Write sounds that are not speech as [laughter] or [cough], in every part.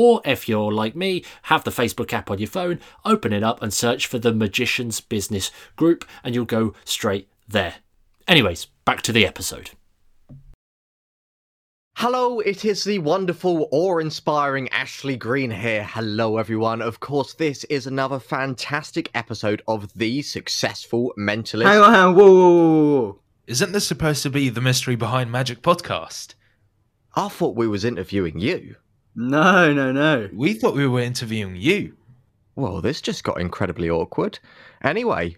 Or if you're like me, have the Facebook app on your phone, open it up and search for the Magician's Business Group, and you'll go straight there. Anyways, back to the episode. Hello, it is the wonderful, awe-inspiring Ashley Green here. Hello, everyone. Of course, this is another fantastic episode of The Successful Mentalist. Hang on, hang on. Whoa, whoa, whoa, whoa. Isn't this supposed to be the Mystery Behind Magic podcast? I thought we was interviewing you. No, no, no. We thought we were interviewing you. Well, this just got incredibly awkward. Anyway,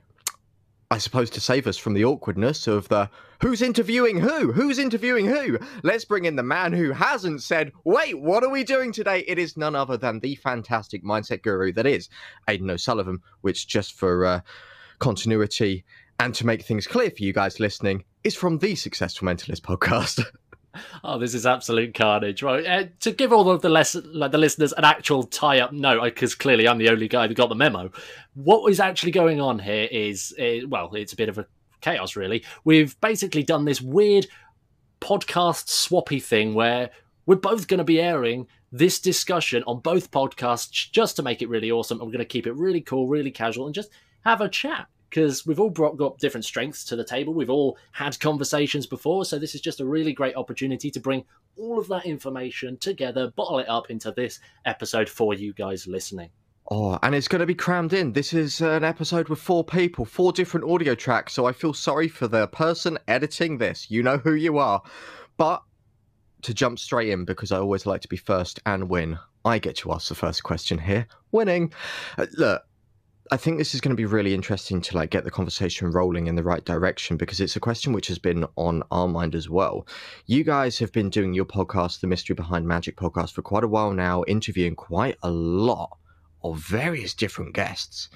I suppose to save us from the awkwardness of the who's interviewing who? Who's interviewing who? Let's bring in the man who hasn't said, wait, what are we doing today? It is none other than the fantastic mindset guru that is Aidan O'Sullivan, which just for uh, continuity and to make things clear for you guys listening, is from the Successful Mentalist podcast. [laughs] [laughs] Oh, this is absolute carnage, right? Uh, to give all of the less, like the listeners an actual tie-up note, because clearly I'm the only guy that got the memo. What is actually going on here is, uh, well, it's a bit of a chaos, really. We've basically done this weird podcast swappy thing where we're both going to be airing this discussion on both podcasts just to make it really awesome. And we're going to keep it really cool, really casual, and just have a chat because we've all brought got different strengths to the table. We've all had conversations before, so this is just a really great opportunity to bring all of that information together, bottle it up into this episode for you guys listening. Oh, and it's going to be crammed in. This is an episode with four people, four different audio tracks. So I feel sorry for the person editing this. You know who you are. But to jump straight in, because I always like to be first and win, I get to ask the first question here. Winning. Uh, look, I think this is going to be really interesting to like get the conversation rolling in the right direction because it's a question which has been on our mind as well. You guys have been doing your podcast, the Mystery Behind Magic podcast, for quite a while now, interviewing quite a lot of various different guests.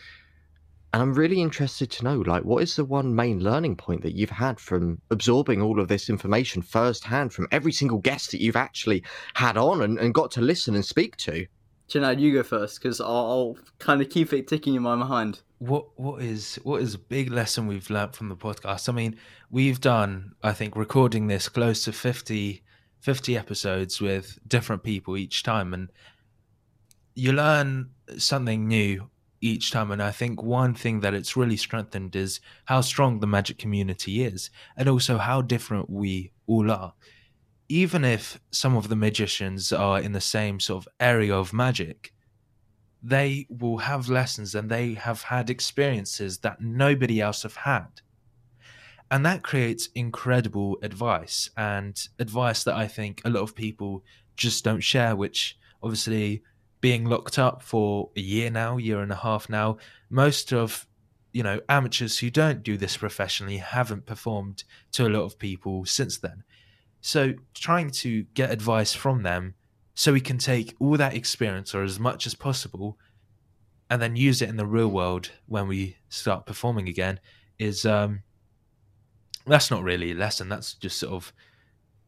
And I'm really interested to know, like, what is the one main learning point that you've had from absorbing all of this information firsthand from every single guest that you've actually had on and, and got to listen and speak to? Csanád, you go first because I'll, I'll kind of keep it ticking in my mind. What what is what is a big lesson we've learned from the podcast? I mean, we've done, I think, recording this close to 50, 50 episodes with different people each time, and you learn something new each time. And I think one thing that it's really strengthened is how strong the magic community is, and also how different we all are even if some of the magicians are in the same sort of area of magic, they will have lessons and they have had experiences that nobody else have had. And that creates incredible advice and advice that I think a lot of people just don't share, which obviously being locked up for a year now, year and a half now, most of you know amateurs who don't do this professionally haven't performed to a lot of people since then so trying to get advice from them so we can take all that experience or as much as possible and then use it in the real world when we start performing again is um that's not really a lesson. That's just sort of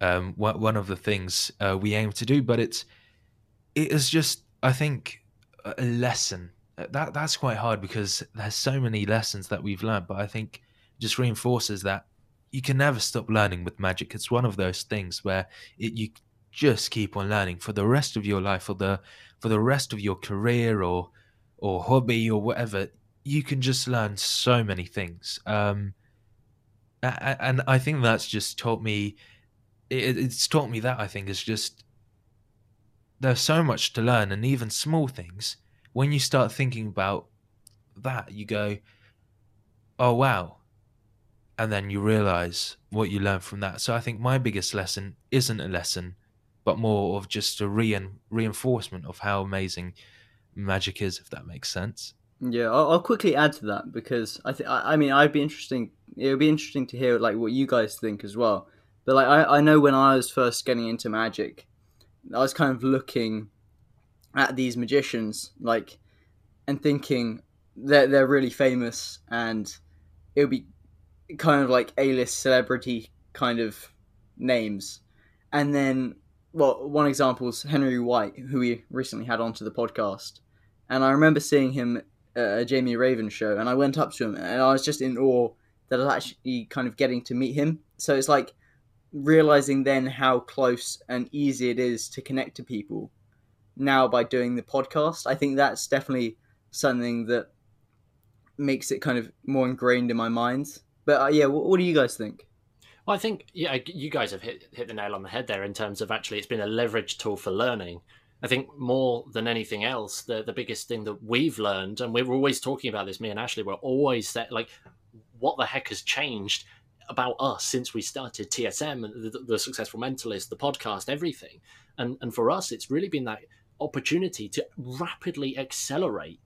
um one of the things uh, we aim to do but it's it is just i think a lesson. That that's quite hard because there's so many lessons that we've learned but i think just reinforces that you can never stop learning with magic. It's one of those things where it, you just keep on learning for the rest of your life, or the for the rest of your career or or hobby or whatever. You can just learn so many things, um, and I think that's just taught me. It, it's taught me that I think is just there's so much to learn, and even small things. When you start thinking about that, you go, "Oh wow, and then you realize what you learn from that. So I think my biggest lesson isn't a lesson, but more of just a re- reinforcement of how amazing magic is, if that makes sense. Yeah, I'll, I'll quickly add to that because I think I mean I'd be interesting. It would be interesting to hear like what you guys think as well. But like I, I know when I was first getting into magic, I was kind of looking at these magicians like and thinking they're they're really famous and it would be kind of like A list celebrity kind of names, and then well, one example is Henry White, who we recently had onto the podcast, and I remember seeing him at a Jamie Raven show, and I went up to him, and I was just in awe that I was actually kind of getting to meet him. So it's like realizing then how close and easy it is to connect to people now by doing the podcast. I think that's definitely something that makes it kind of more ingrained in my mind. But uh, yeah, what, what do you guys think? Well, I think yeah, you guys have hit hit the nail on the head there in terms of actually it's been a leverage tool for learning. I think more than anything else, the the biggest thing that we've learned, and we're always talking about this, me and Ashley, we're always that like, what the heck has changed about us since we started TSM the, the successful mentalist, the podcast, everything, and and for us, it's really been that opportunity to rapidly accelerate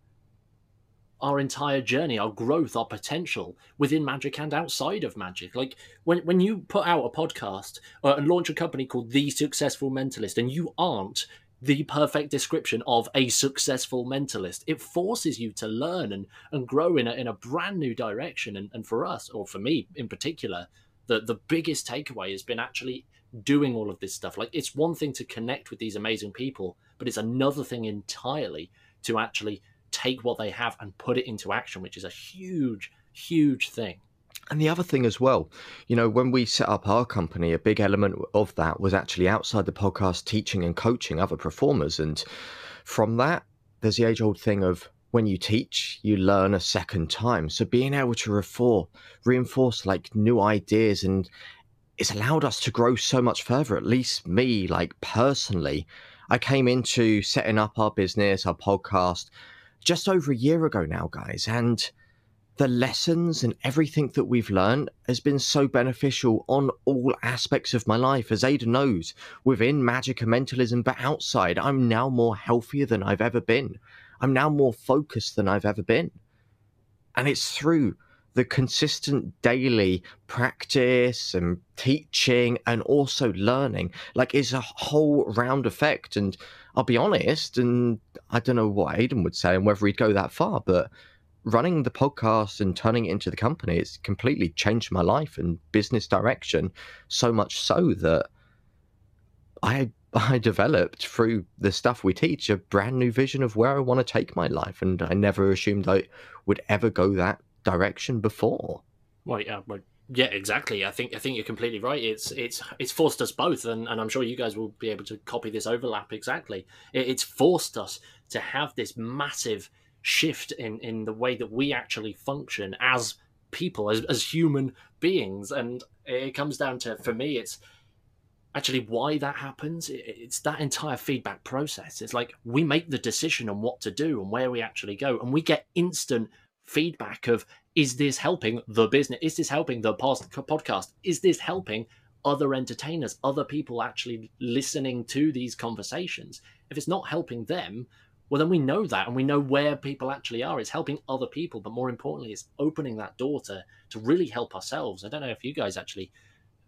our entire journey, our growth, our potential within magic and outside of magic. Like when when you put out a podcast uh, and launch a company called The Successful Mentalist, and you aren't the perfect description of a successful mentalist, it forces you to learn and, and grow in a, in a brand new direction. And, and for us, or for me in particular, the, the biggest takeaway has been actually doing all of this stuff. Like it's one thing to connect with these amazing people, but it's another thing entirely to actually take what they have and put it into action, which is a huge, huge thing. And the other thing as well, you know, when we set up our company, a big element of that was actually outside the podcast teaching and coaching other performers. And from that, there's the age old thing of when you teach, you learn a second time. So being able to refor- reinforce like new ideas and it's allowed us to grow so much further, at least me, like personally. I came into setting up our business, our podcast, just over a year ago now, guys. And the lessons and everything that we've learned has been so beneficial on all aspects of my life. As Ada knows, within magic and mentalism, but outside, I'm now more healthier than I've ever been. I'm now more focused than I've ever been. And it's through the consistent daily practice and teaching and also learning like it's a whole round effect and i'll be honest and i don't know what aidan would say and whether he'd go that far but running the podcast and turning it into the company it's completely changed my life and business direction so much so that i [laughs] I developed through the stuff we teach a brand new vision of where I want to take my life, and I never assumed I would ever go that direction before. Well, yeah, well, yeah, exactly. I think I think you're completely right. It's it's it's forced us both, and, and I'm sure you guys will be able to copy this overlap exactly. It, it's forced us to have this massive shift in in the way that we actually function as people, as as human beings, and it comes down to for me, it's actually why that happens it's that entire feedback process it's like we make the decision on what to do and where we actually go and we get instant feedback of is this helping the business? Is this helping the podcast? Is this helping other entertainers, other people actually listening to these conversations? If it's not helping them, well, then we know that and we know where people actually are. It's helping other people, but more importantly, it's opening that door to, to really help ourselves. I don't know if you guys actually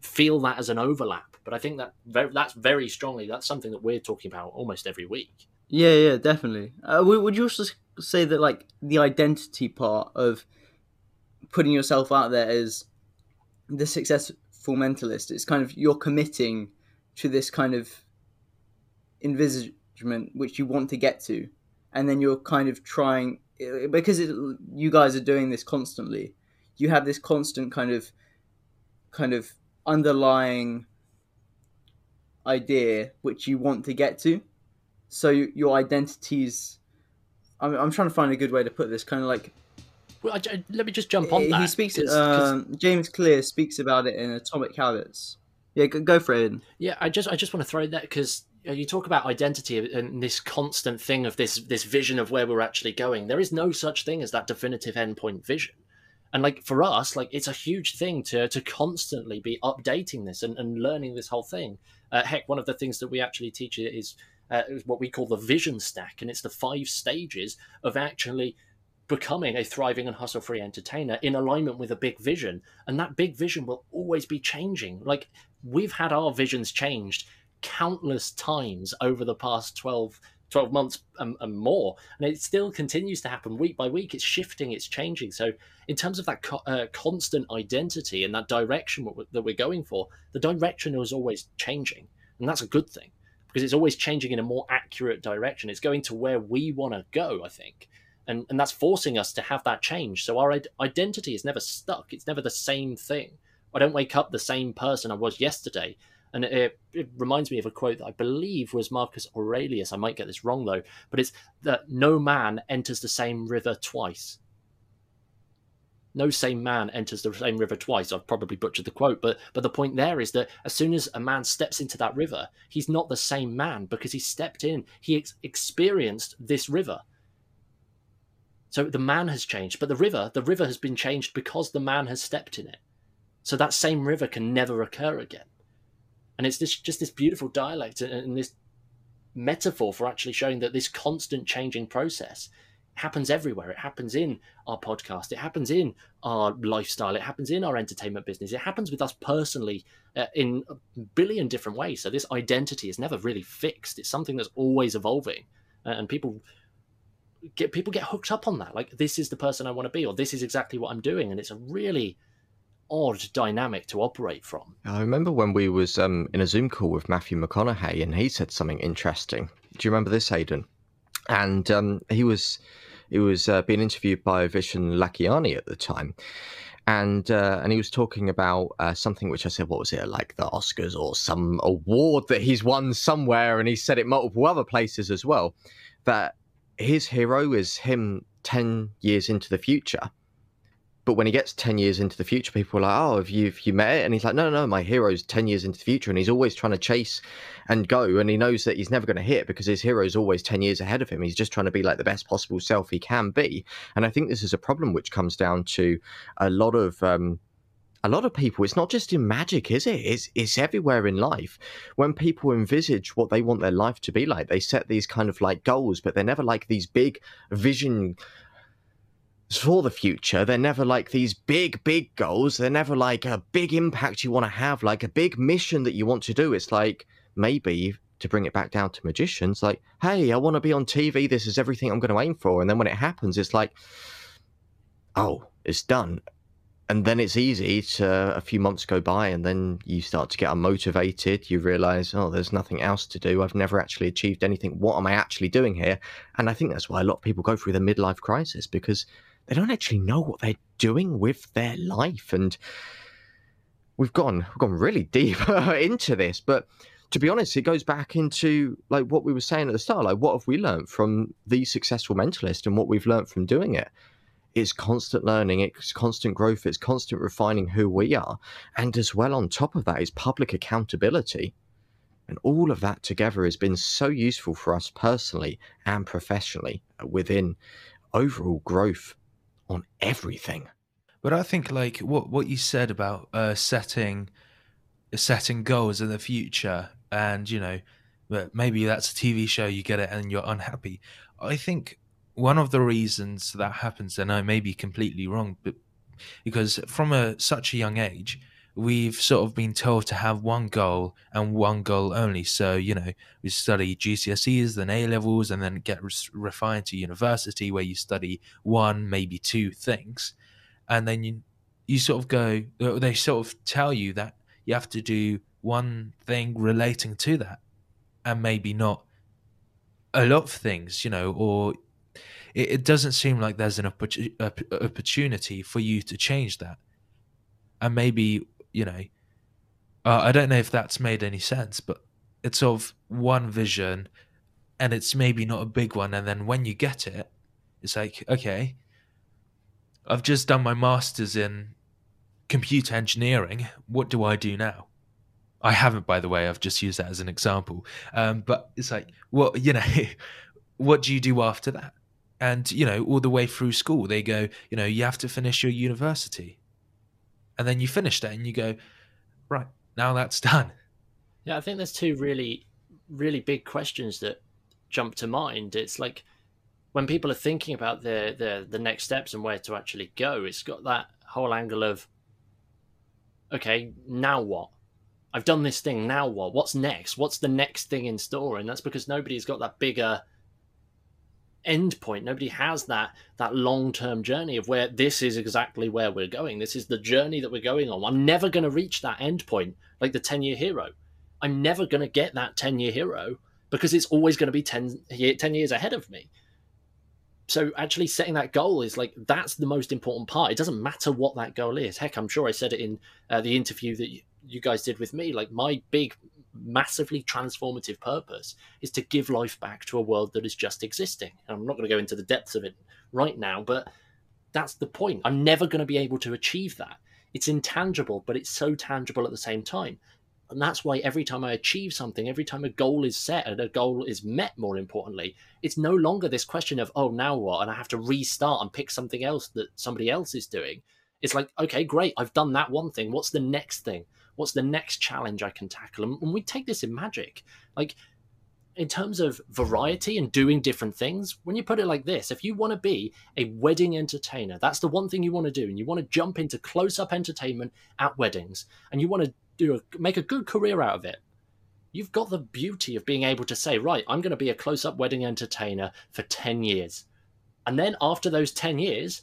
feel that as an overlap, but I think that very, that's very strongly that's something that we're talking about almost every week. Yeah, yeah, definitely. Uh, would you also say that like the identity part of putting yourself out there as the successful mentalist it's kind of you're committing to this kind of envisagement which you want to get to and then you're kind of trying because it, you guys are doing this constantly you have this constant kind of kind of underlying idea which you want to get to so your identities I'm, I'm trying to find a good way to put this. Kind of like. Well, I, let me just jump on he that. He speaks. Cause, um, cause... James Clear speaks about it in Atomic Habits. Yeah, go, go for it. Yeah, I just I just want to throw that because you talk about identity and this constant thing of this this vision of where we're actually going. There is no such thing as that definitive endpoint vision. And like for us, like it's a huge thing to to constantly be updating this and, and learning this whole thing. Uh, heck, one of the things that we actually teach is uh, what we call the vision stack, and it's the five stages of actually becoming a thriving and hustle free entertainer in alignment with a big vision. And that big vision will always be changing. Like we've had our visions changed countless times over the past 12, 12 months and, and, more. And it still continues to happen week by week. It's shifting it's changing. So in terms of that co- uh, constant identity and that direction that we're going for the direction is always changing. And that's a good thing because it's always changing in a more accurate direction. It's going to where we want to go i think and and that's forcing us to have that change so our identity is never stuck it's never the same thing i don't wake up the same person i was yesterday and it, it, reminds me of a quote that I believe was Marcus Aurelius. I might get this wrong though, but it's that no man enters the same river twice. No same man enters the same river twice. I've probably butchered the quote, but but the point there is that as soon as a man steps into that river, he's not the same man because he stepped in. He ex- experienced this river. So the man has changed, but the river, the river has been changed because the man has stepped in it. So that same river can never occur again and it's this, just this beautiful dialect and this metaphor for actually showing that this constant changing process happens everywhere. It happens in our podcast. It happens in our lifestyle. It happens in our entertainment business. It happens with us personally uh, in a billion different ways. So this identity is never really fixed. It's something that's always evolving, uh, and people get people get hooked up on that. Like this is the person I want to be, or this is exactly what I'm doing, and it's a really odd dynamic to operate from. I remember when we was um, in a Zoom call with Matthew McConaughey, and he said something interesting. Do you remember this, Aidan? And um, he was he was uh, being interviewed by Vishen Lakhiani at the time, and uh, and he was talking about uh, something which I said, what was it like the Oscars or some award that he's won somewhere, and he said it multiple other places as well. That his hero is him ten years into the future, but when he gets 10 years into the future, people are like, oh, have you, have you met it? And he's like, no, no, no, my hero's 10 years into the future. And he's always trying to chase and go. And he knows that he's never going to hit because his hero's always 10 years ahead of him. He's just trying to be like the best possible self he can be. And I think this is a problem which comes down to a lot of. Um, a lot of people, it's not just in magic, is it? It's, it's everywhere in life. When people envisage what they want their life to be like, they set these kind of like goals, but they're never like these big vision for the future. They're never like these big, big goals. They're never like a big impact you want to have, like a big mission that you want to do. It's like maybe to bring it back down to magicians, like, hey, I want to be on TV. This is everything I'm going to aim for. And then when it happens, it's like, oh, it's done. And then it's easy to a few months go by, and then you start to get unmotivated. You realize, oh, there's nothing else to do. I've never actually achieved anything. What am I actually doing here? And I think that's why a lot of people go through the midlife crisis because they don't actually know what they're doing with their life. And we've gone we've gone really [laughs] deep into this, but to be honest, it goes back into like what we were saying at the start. Like, what have we learned from the successful mentalist and what we've learned from doing it? It's constant learning, it's constant growth, it's constant refining who we are. And as well, on top of that, is public accountability. And all of that together has been so useful for us personally and professionally within overall growth on everything. But I think like what what you said about uh, setting setting goals in the future, and you know, maybe that's a TV show you get it and you're unhappy. I think one of the reasons that happens, and I may be completely wrong, but because from a such a young age, we've sort of been told to have one goal and one goal only. So, you know, we study GCSEs, then A levels, and then get re- refined to university where you study one, maybe two things. And then you, you sort of go, uh, they sort of tell you that you have to do one thing relating to that and maybe not a lot of things, you know, or it, it doesn't seem like there's an opportunity for you to change that. And maybe you know, uh, I don't know if that's made any sense, but it's of one vision and it's maybe not a big one. And then when you get it, it's like, okay, I've just done my master's in computer engineering. What do I do now? I haven't, by the way. I've just used that as an example. Um, but it's like, what you know, [laughs] what do you do after that? And you know, all the way through school, they go, you know, you have to finish your university and then you finish that and you go, right, now that's [laughs] done. Yeah, I think there's two really, really big questions that jump to mind. It's like when people are thinking about the the the next steps and where to actually go, it's got that whole angle of okay, now what? I've done this thing, now what? What's next? What's the next thing in store? And that's because nobody's got that bigger end point. Nobody has that that long term journey of where this is exactly where we're going. This is the journey that we're going on. I'm never going to reach that end point, like the ten year hero. I'm never going to get that ten year hero because it's always going to be 10, 10 years ahead of me. So actually setting that goal is like that's the most important part. It doesn't matter what that goal is. Heck, I'm sure I said it in uh, the interview that you, you guys did with me. Like my big massively transformative purpose is to give life back to a world that is just existing. And I'm not going to go into the depths of it right now, but that's the point. I'm never going to be able to achieve that. It's intangible, but it's so tangible at the same time. And that's why every time I achieve something, every time a goal is set and a goal is met, more importantly, it's no longer this question of, oh, now what? And I have to restart and pick something else that somebody else is doing. It's like, okay, great, I've done that one thing. What's the next thing? What's the next challenge I can tackle? And we take this in magic. Like, in terms of variety and doing different things, when you put it like this, if you want to be a wedding entertainer, that's the one thing you want to do, and you want to jump into close up entertainment at weddings, and you want to do a, make a good career out of it, you've got the beauty of being able to say, right, I'm going to be a close up wedding entertainer for 10 years. And then after those 10 years,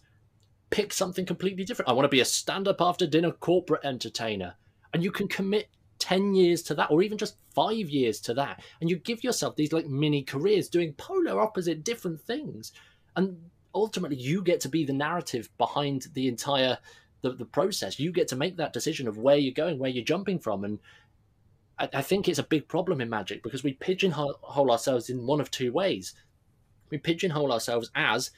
pick something completely different. I want to be a stand up after dinner corporate entertainer. And you can commit 10 years to that or even just five years to that and you give yourself these like mini careers doing polar opposite different things and ultimately you get to be the narrative behind the entire the, the process. You get to make that decision of where you're going where you're jumping from and I, I think it's a big problem in magic because we pigeonhole ourselves in one of two ways. We pigeonhole ourselves as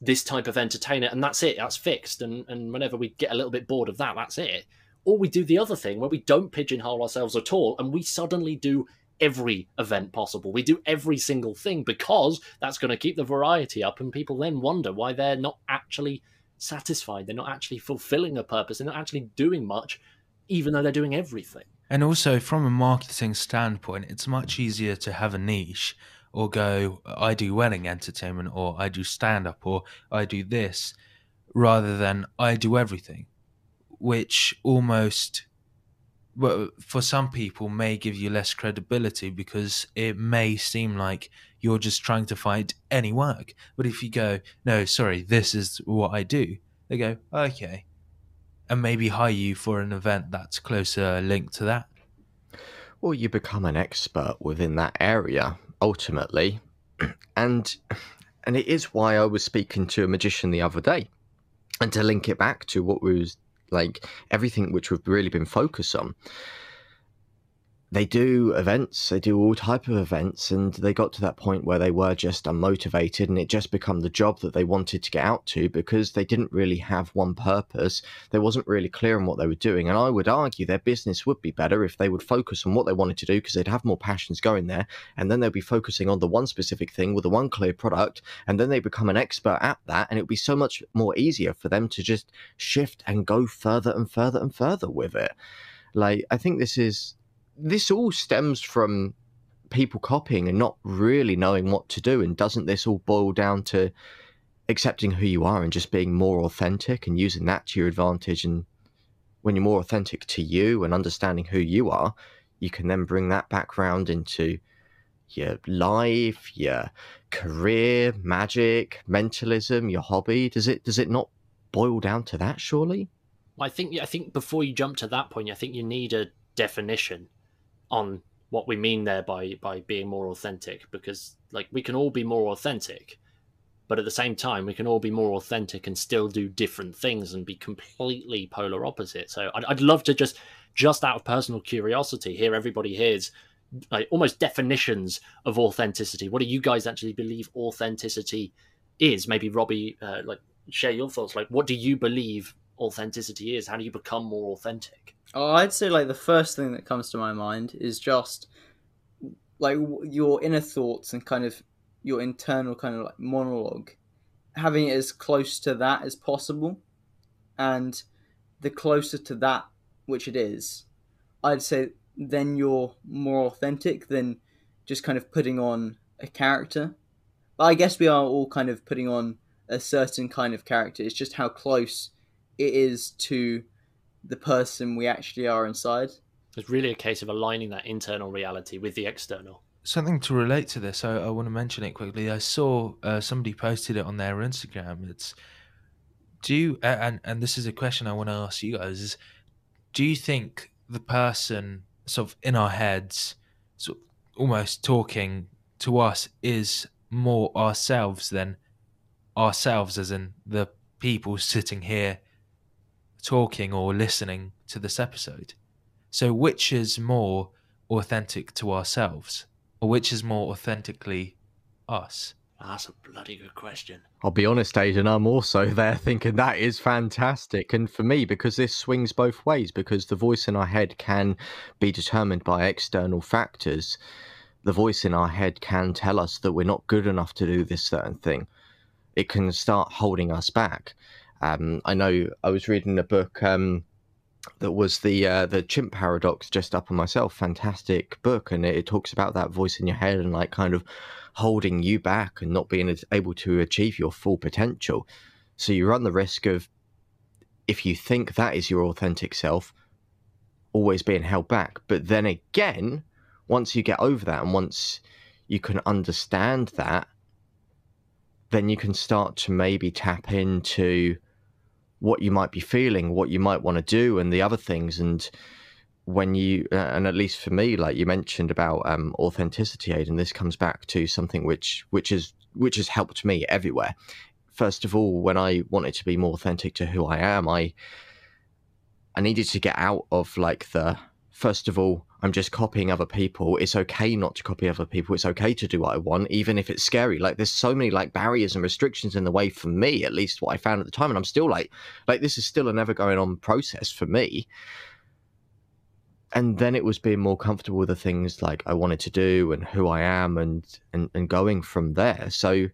this type of entertainer and that's it that's fixed and and whenever we get a little bit bored of that that's it or we do the other thing where we don't pigeonhole ourselves at all and we suddenly do every event possible. We do every single thing because that's going to keep the variety up, and people then wonder why they're not actually satisfied. They're not actually fulfilling a purpose. They're not actually doing much, even though they're doing everything. And also, from a marketing standpoint, it's much easier to have a niche or go, I do wedding entertainment, or I do stand up, or I do this, rather than I do everything which almost well, for some people may give you less credibility because it may seem like you're just trying to find any work. But if you go, no, sorry, this is what I do, they go, okay, and maybe hire you for an event that's closer linked to that. Well, you become an expert within that area ultimately, [clears throat] and and it is why I was speaking to a magician the other day, and to link it back to what we was like everything which we've really been focused on they do events they do all type of events and they got to that point where they were just unmotivated and it just become the job that they wanted to get out to because they didn't really have one purpose. They wasn't really clear on what they were doing and i would argue their business would be better if they would focus on what they wanted to do because they'd have more passions going there and then they'll be focusing on the one specific thing with the one clear product and then they become an expert at that and it would be so much more easier for them to just shift and go further and further and further with it. Like i think this is this all stems from people copying and not really knowing what to do. And doesn't this all boil down to accepting who you are and just being more authentic and using that to your advantage? And when you're more authentic to you and understanding who you are, you can then bring that background into your life, your career, magic, mentalism, your hobby. Does it does it not boil down to that? Surely. I think I think before you jump to that point, I think you need a definition on what we mean there by by being more authentic because like we can all be more authentic but at the same time we can all be more authentic and still do different things and be completely polar opposite so i'd, I'd love to just just out of personal curiosity hear everybody hears like almost definitions of authenticity. What do you guys actually believe authenticity is? Maybe robbie uh, like share your thoughts. Like what do you believe authenticity is? How do you become more authentic Oh, I'd say like the first thing that comes to my mind is just like your inner thoughts and kind of your internal kind of like monologue, having it as close to that as possible, and the closer to that which it is, I'd say then you're more authentic than just kind of putting on a character. But I guess we are all kind of putting on a certain kind of character. It's just how close it is to the person we actually are inside. It's really a case of aligning that internal reality with the external. something to relate to this. I, I want to mention it quickly. I saw uh, somebody posted it on their Instagram. It's do you and and this is a question I want to ask you guys is do you think the person sort of in our heads sort of almost talking to us is more ourselves than ourselves as in the people sitting here talking or listening to this episode so which is more authentic to ourselves or which is more authentically us that's a bloody good question. I'll be honest, Aidan, I'm also [laughs] there thinking that is fantastic. And for me, because this swings both ways, because the voice in our head can be determined by external factors, the voice in our head can tell us that we're not good enough to do this certain thing. It can start holding us back. Um, I know I was reading a book um, that was the uh, the chimp paradox just up on myself. Fantastic book and it, it, talks about that voice in your head and like kind of holding you back and not being able to achieve your full potential. So you run the risk of if you think that is your authentic self always being held back. But then again once you get over that and once you can understand that then you can start to maybe tap into what you might be feeling, what you might want to do, and the other things. And when you, uh, and at least for me, like you mentioned about um, authenticity, aid, and this comes back to something which which is which has helped me everywhere. First of all, when I wanted to be more authentic to who I am, I I needed to get out of like the first of all I'm just copying other people. It's okay not to copy other people. It's okay to do what I want, even if it's scary. Like there's so many like barriers and restrictions in the way for me, at least what I found at the time. And I'm still like, like this is still a never going on process for me. And then it was being more comfortable with the things like I wanted to do and who I am and and, and going from there. So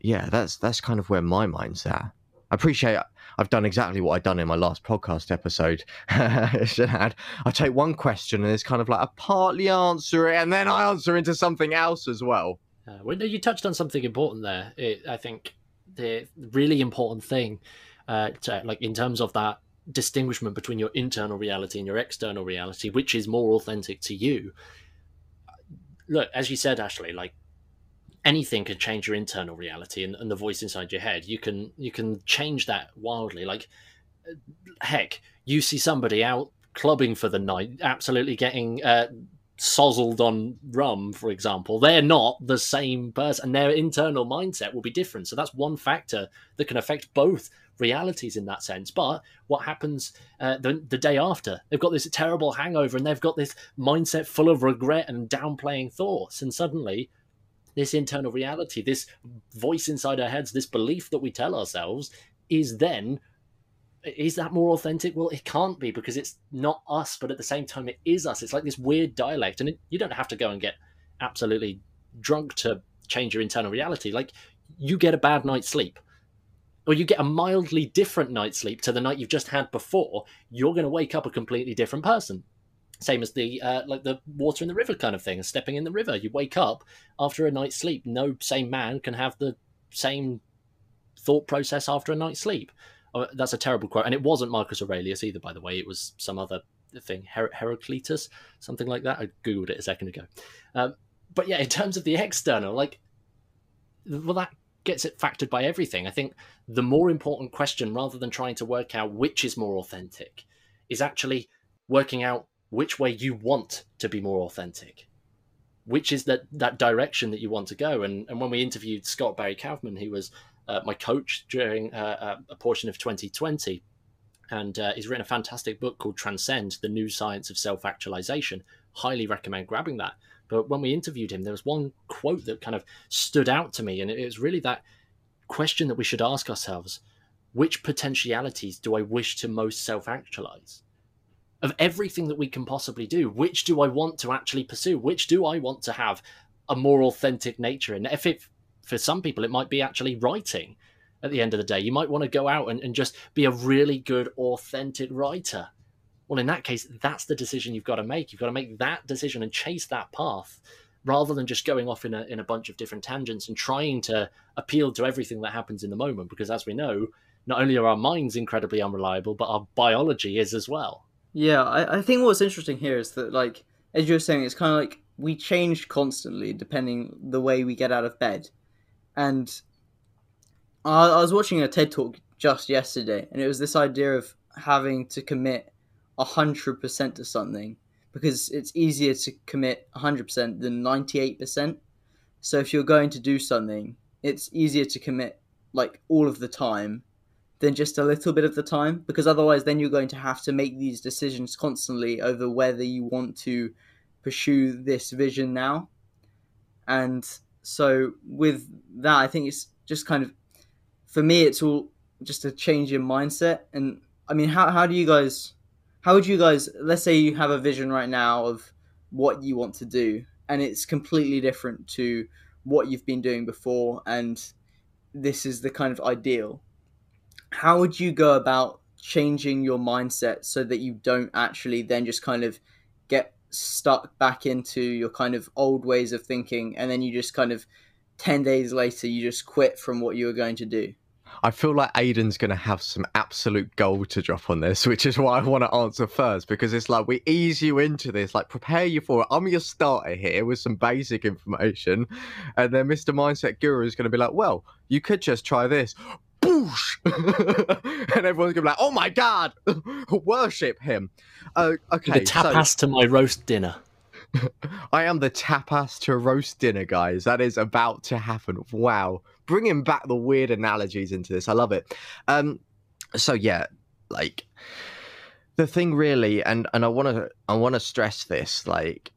yeah, that's that's kind of where my mind's at. I appreciate I've done exactly what I've done in my last podcast episode. [laughs] I take one question and it's kind of like I partly answer it and then I answer into something else as well. Uh, well, you touched on something important there. It, I think the really important thing, uh, to, like in terms of that distinguishment between your internal reality and your external reality, which is more authentic to you. Look, as you said, Ashley, like anything can change your internal reality and, and the voice inside your head. You can you can change that wildly. Like heck, you see somebody out clubbing for the night, absolutely getting uh, sozzled on rum, for example, they're not the same person, and their internal mindset will be different. So that's one factor that can affect both realities in that sense. But what happens uh, the, the day after? They've got this terrible hangover, and they've got this mindset full of regret and downplaying thoughts, and suddenly this internal reality, this voice inside our heads, this belief that we tell ourselves is then is that more authentic? Well, it can't be because it's not us, but at the same time, it is us. It's like this weird dialect, and it, you don't have to go and get absolutely drunk to change your internal reality. Like you get a bad night's sleep, or you get a mildly different night's sleep to the night you've just had before. You're going to wake up a completely different person same as the uh, like the water in the river kind of thing, stepping in the river. You wake up after a night's sleep. No same man can have the same thought process after a night's sleep. Oh, that's a terrible quote, and it wasn't Marcus Aurelius either, by the way. It was some other thing, Her- Heraclitus, something like that. I googled it a second ago. Um, but yeah, [laughs] in terms of the external, like, well, that gets it factored by everything. I think the more important question, rather than trying to work out which is more authentic, is actually working out which way you want to be more authentic which is that that direction that you want to go. And and when we interviewed scott barry kaufman who was uh, my coach during uh, uh a portion of 2020 and uh, he's written a fantastic book called transcend the new science of self-actualization. Highly recommend grabbing that. But when we interviewed him there was one quote that kind of stood out to me and it was really that question that we should ask ourselves which potentialities do i wish to most self-actualize of everything that we can possibly do. Which do I want to actually pursue? Which do I want to have a more authentic nature? And if it, for some people, it might be actually writing at the end of the day. You might want to go out and, and just be a really good, authentic writer. Well, in that case, that's the decision you've got to make. You've got to make that decision and chase that path rather than just going off in a, in a bunch of different tangents and trying to appeal to everything that happens in the moment. Because as we know, not only are our minds incredibly unreliable, but our biology is as well. Yeah, I, I think what's interesting here is that, like, as you were saying, it's kind of like we change constantly depending the way we get out of bed. And I, I was watching a TED talk just yesterday, and it was this idea of having to commit hundred percent to something because it's easier to commit hundred percent than ninety eight percent. So if you're going to do something, it's easier to commit like all of the time than just a little bit of the time because otherwise then you're going to have to make these decisions constantly over whether you want to pursue this vision now. And so with that i think it's just kind of for me it's all just a change in mindset. And i mean how, how do you guys how would you guys let's say you have a vision right now of what you want to do and it's completely different to what you've been doing before and this is the kind of ideal how would you go about changing your mindset so that you don't actually then just kind of get stuck back into your kind of old ways of thinking and then you just kind of 10 days later you just quit from what you were going to do I feel like Aidan's going to have some absolute gold to drop on this, [laughs] which is why I want to answer first because it's like we ease you into this, like prepare you for it. I'm your starter here with some basic information, and then Mr. Mindset Guru is going to be like, "Well, you could just try this." Boosh! [laughs] and everyone's gonna be like, "Oh my god, [laughs] worship him!" Uh, okay, the tapas so... to my roast dinner. [laughs] I am the tapas to roast dinner, guys. That is about to happen. Wow. Bringing back the weird analogies into this. I love it. Um, so yeah, like the thing really, and, and I want to, I want to stress this, like,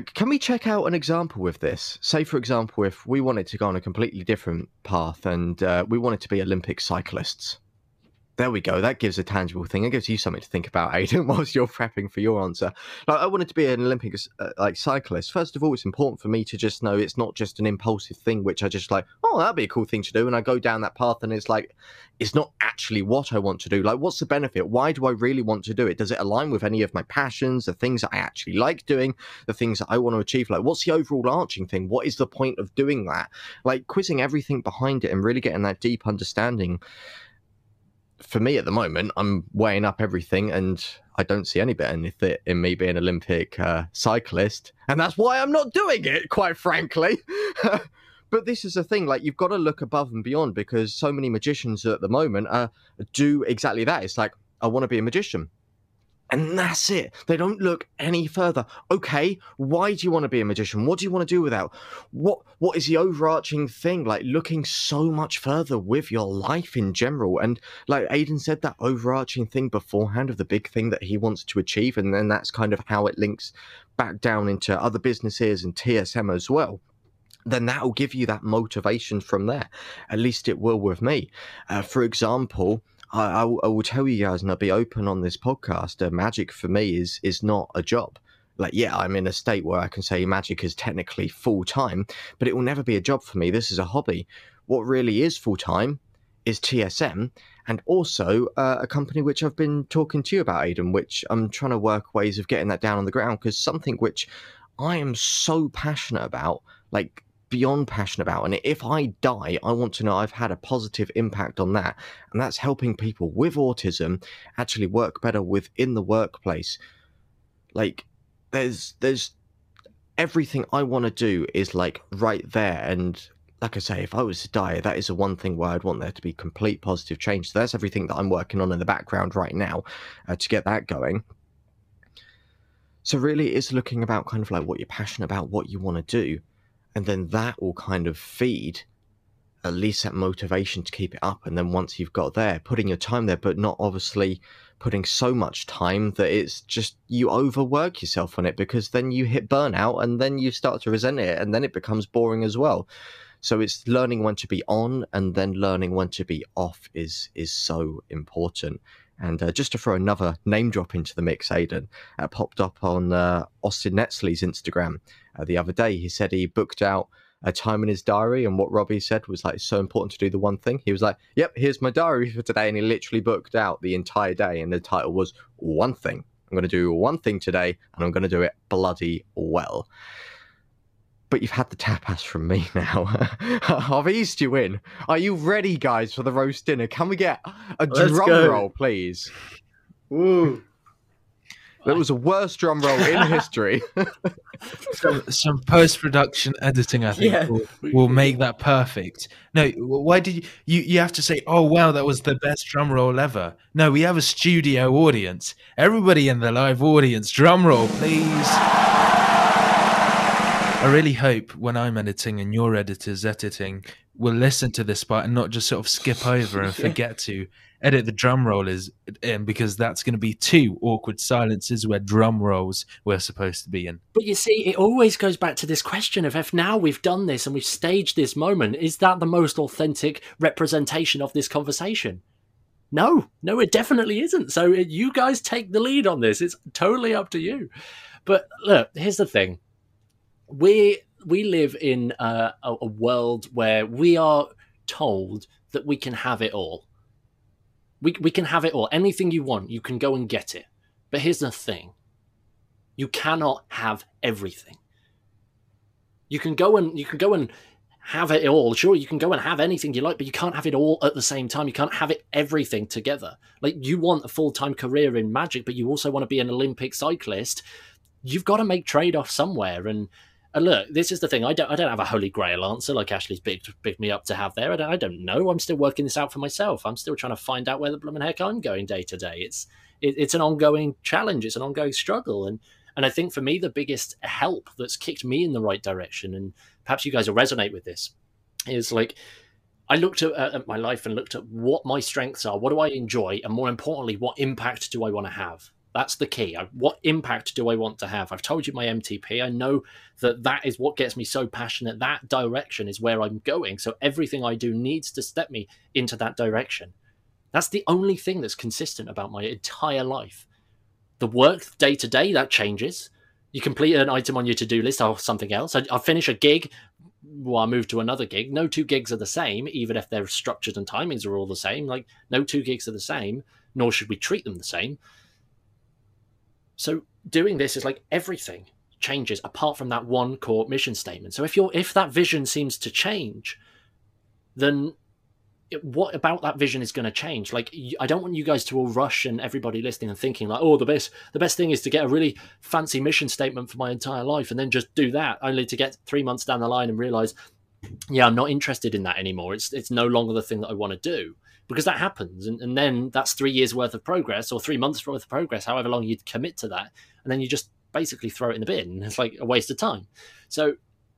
can we check out an example with this? Say, for example, if we wanted to go on a completely different path and uh, we wanted to be Olympic cyclists, there we go. That gives a tangible thing. It gives you something to think about, [laughs] Aidan, whilst you're prepping for your answer. Like, I wanted to be an Olympic uh, like cyclist. First of all, it's important for me to just know it's not just an impulsive thing, which I just like. Oh, that'd be a cool thing to do, and I go down that path, and it's like, it's not actually what I want to do. Like, what's the benefit? Why do I really want to do it? Does it align with any of my passions, the things that I actually like doing, the things that I want to achieve? Like, what's the overall arching thing? What is the point of doing that? Like, quizzing everything behind it and really getting that deep understanding for me at the moment, I'm weighing up everything and I don't see any benefit in me being an Olympic uh, cyclist. And that's why I'm not doing it, quite frankly. [laughs] but this is the thing like you've got to look above and beyond because so many magicians at the moment uh, do exactly that it's like i want to be a magician and that's it. They don't look any further. Okay, why do you want to be a magician? What do you want to do without? What what is the overarching thing? Like looking so much further with your life in general. And like Aidan said, that overarching thing beforehand of the big thing that he wants to achieve, and then that's kind of how it links back down into other businesses and TSM as well then that will give you that motivation from there. At least it will with me. Uh, for example, I, I, I, will tell you guys, and I'll be open on this podcast. Uh, magic for me is is not a job. Like, yeah, I'm in a state where I can say magic is technically full time, but it will never be a job for me. This is a hobby. What really is full time is TSM, and also uh, a company which I've been talking to you about, Aidan, which I'm trying to work ways of getting that down on the ground because something which I am so passionate about, like beyond passionate about. And if I die, I want to know I've had a positive impact on that. And that's helping people with autism actually work better within the workplace. Like, there's, there's, everything I want to do is like right there. And like I say, if I was to die, that is the one thing where I'd want there to be complete positive change. So that's everything that I'm working on in the background right now uh, to get that going. So really, it's looking about kind of like what you're passionate about, what you want to do and then that will kind of feed at least that motivation to keep it up and then once you've got there putting your time there but not obviously putting so much time that it's just you overwork yourself on it because then you hit burnout and then you start to resent it and then it becomes boring as well. So it's learning when to be on and then learning when to be off is is so important and uh, just to throw another name drop into the mix, Aidan, uh, popped up on uh, Austin Netzley's Instagram uh, the other day. He said he booked out a time in his diary, and what Robbie said was like it's so important to do the one thing. He was like, "Yep, here's my diary for today," and he literally booked out the entire day. And the title was "One Thing." I'm going to do one thing today, and I'm going to do it bloody well but you've had the tapas from me [laughs] now. I've eased you in. Are you ready, guys, for the roast dinner? Can we get a Let's drum go. roll, please? Ooh. That was the worst drum roll in history. [laughs] some, some post production editing, I think, Yeah. will, will make that perfect. No, why did you, you? You have to say, "Oh wow, that was the best drum roll ever." No, we have a studio audience. Everybody in the live audience, drum roll, please. I really hope when I'm editing and your editors editing will listen to this part and not just sort of skip over and [laughs] forget to edit the drum rollers in because that's going to be two awkward silences where drum rolls were supposed to be in. But you see, it always goes back to this question of if now we've done this and we've staged this moment, is that the most authentic representation of this conversation? No, no, it definitely isn't. So you guys take the lead on this. It's totally up to you. But look, here's the thing: we we live in a, a, world where we are told that we can have it all. We we can have it all. Anything you want, you can go and get it. But here's the thing: you cannot have everything. You can go and you can go and have it all. Sure, you can go and have anything you like, but you can't have it all at the same time. You can't have it everything together. Like you want a full time career in magic, but you also want to be an Olympic cyclist. You've got to make trade offs somewhere. And, and look, this is the thing. I don't I don't have a holy grail answer like Ashley's bigged, bigged me up to have there. I don't, I don't know. I'm still working this out for myself. I'm still trying to find out where the blooming heck I'm going day to day. It's it, it's an ongoing challenge. It's an ongoing struggle. And and I think for me, the biggest help that's kicked me in the right direction, and perhaps you guys will resonate with this, is like I looked at, at my life and looked at what my strengths are, what do I enjoy, and more importantly, what impact do I want to have? That's the key. I, what impact do I want to have? I've told you my MTP. I know that that is what gets me so passionate. That direction is where I'm going. So everything I do needs to step me into that direction. That's the only thing that's consistent about my entire life. The work day to day that changes. You complete an item on your to do list or something else. I, I finish a gig, well, I move to another gig. No two gigs are the same, even if their structures and timings are all the same. Like no two gigs are the same, nor should we treat them the same. So doing this is like everything changes apart from that one core mission statement. So if you're if that vision seems to change, then it, what about that vision is going to change? Like I don't want you guys to all rush and everybody listening and thinking like, oh, the best the best thing is to get a really fancy mission statement for my entire life and then just do that, only to get three months down the line and realize, yeah, I'm not interested in that anymore. It's it's no longer the thing that I want to do because that happens, and, and then that's three years worth of progress or three months worth of progress, however long you'd commit to that, and then you just basically throw it in the bin. [laughs] It's like a waste of time. So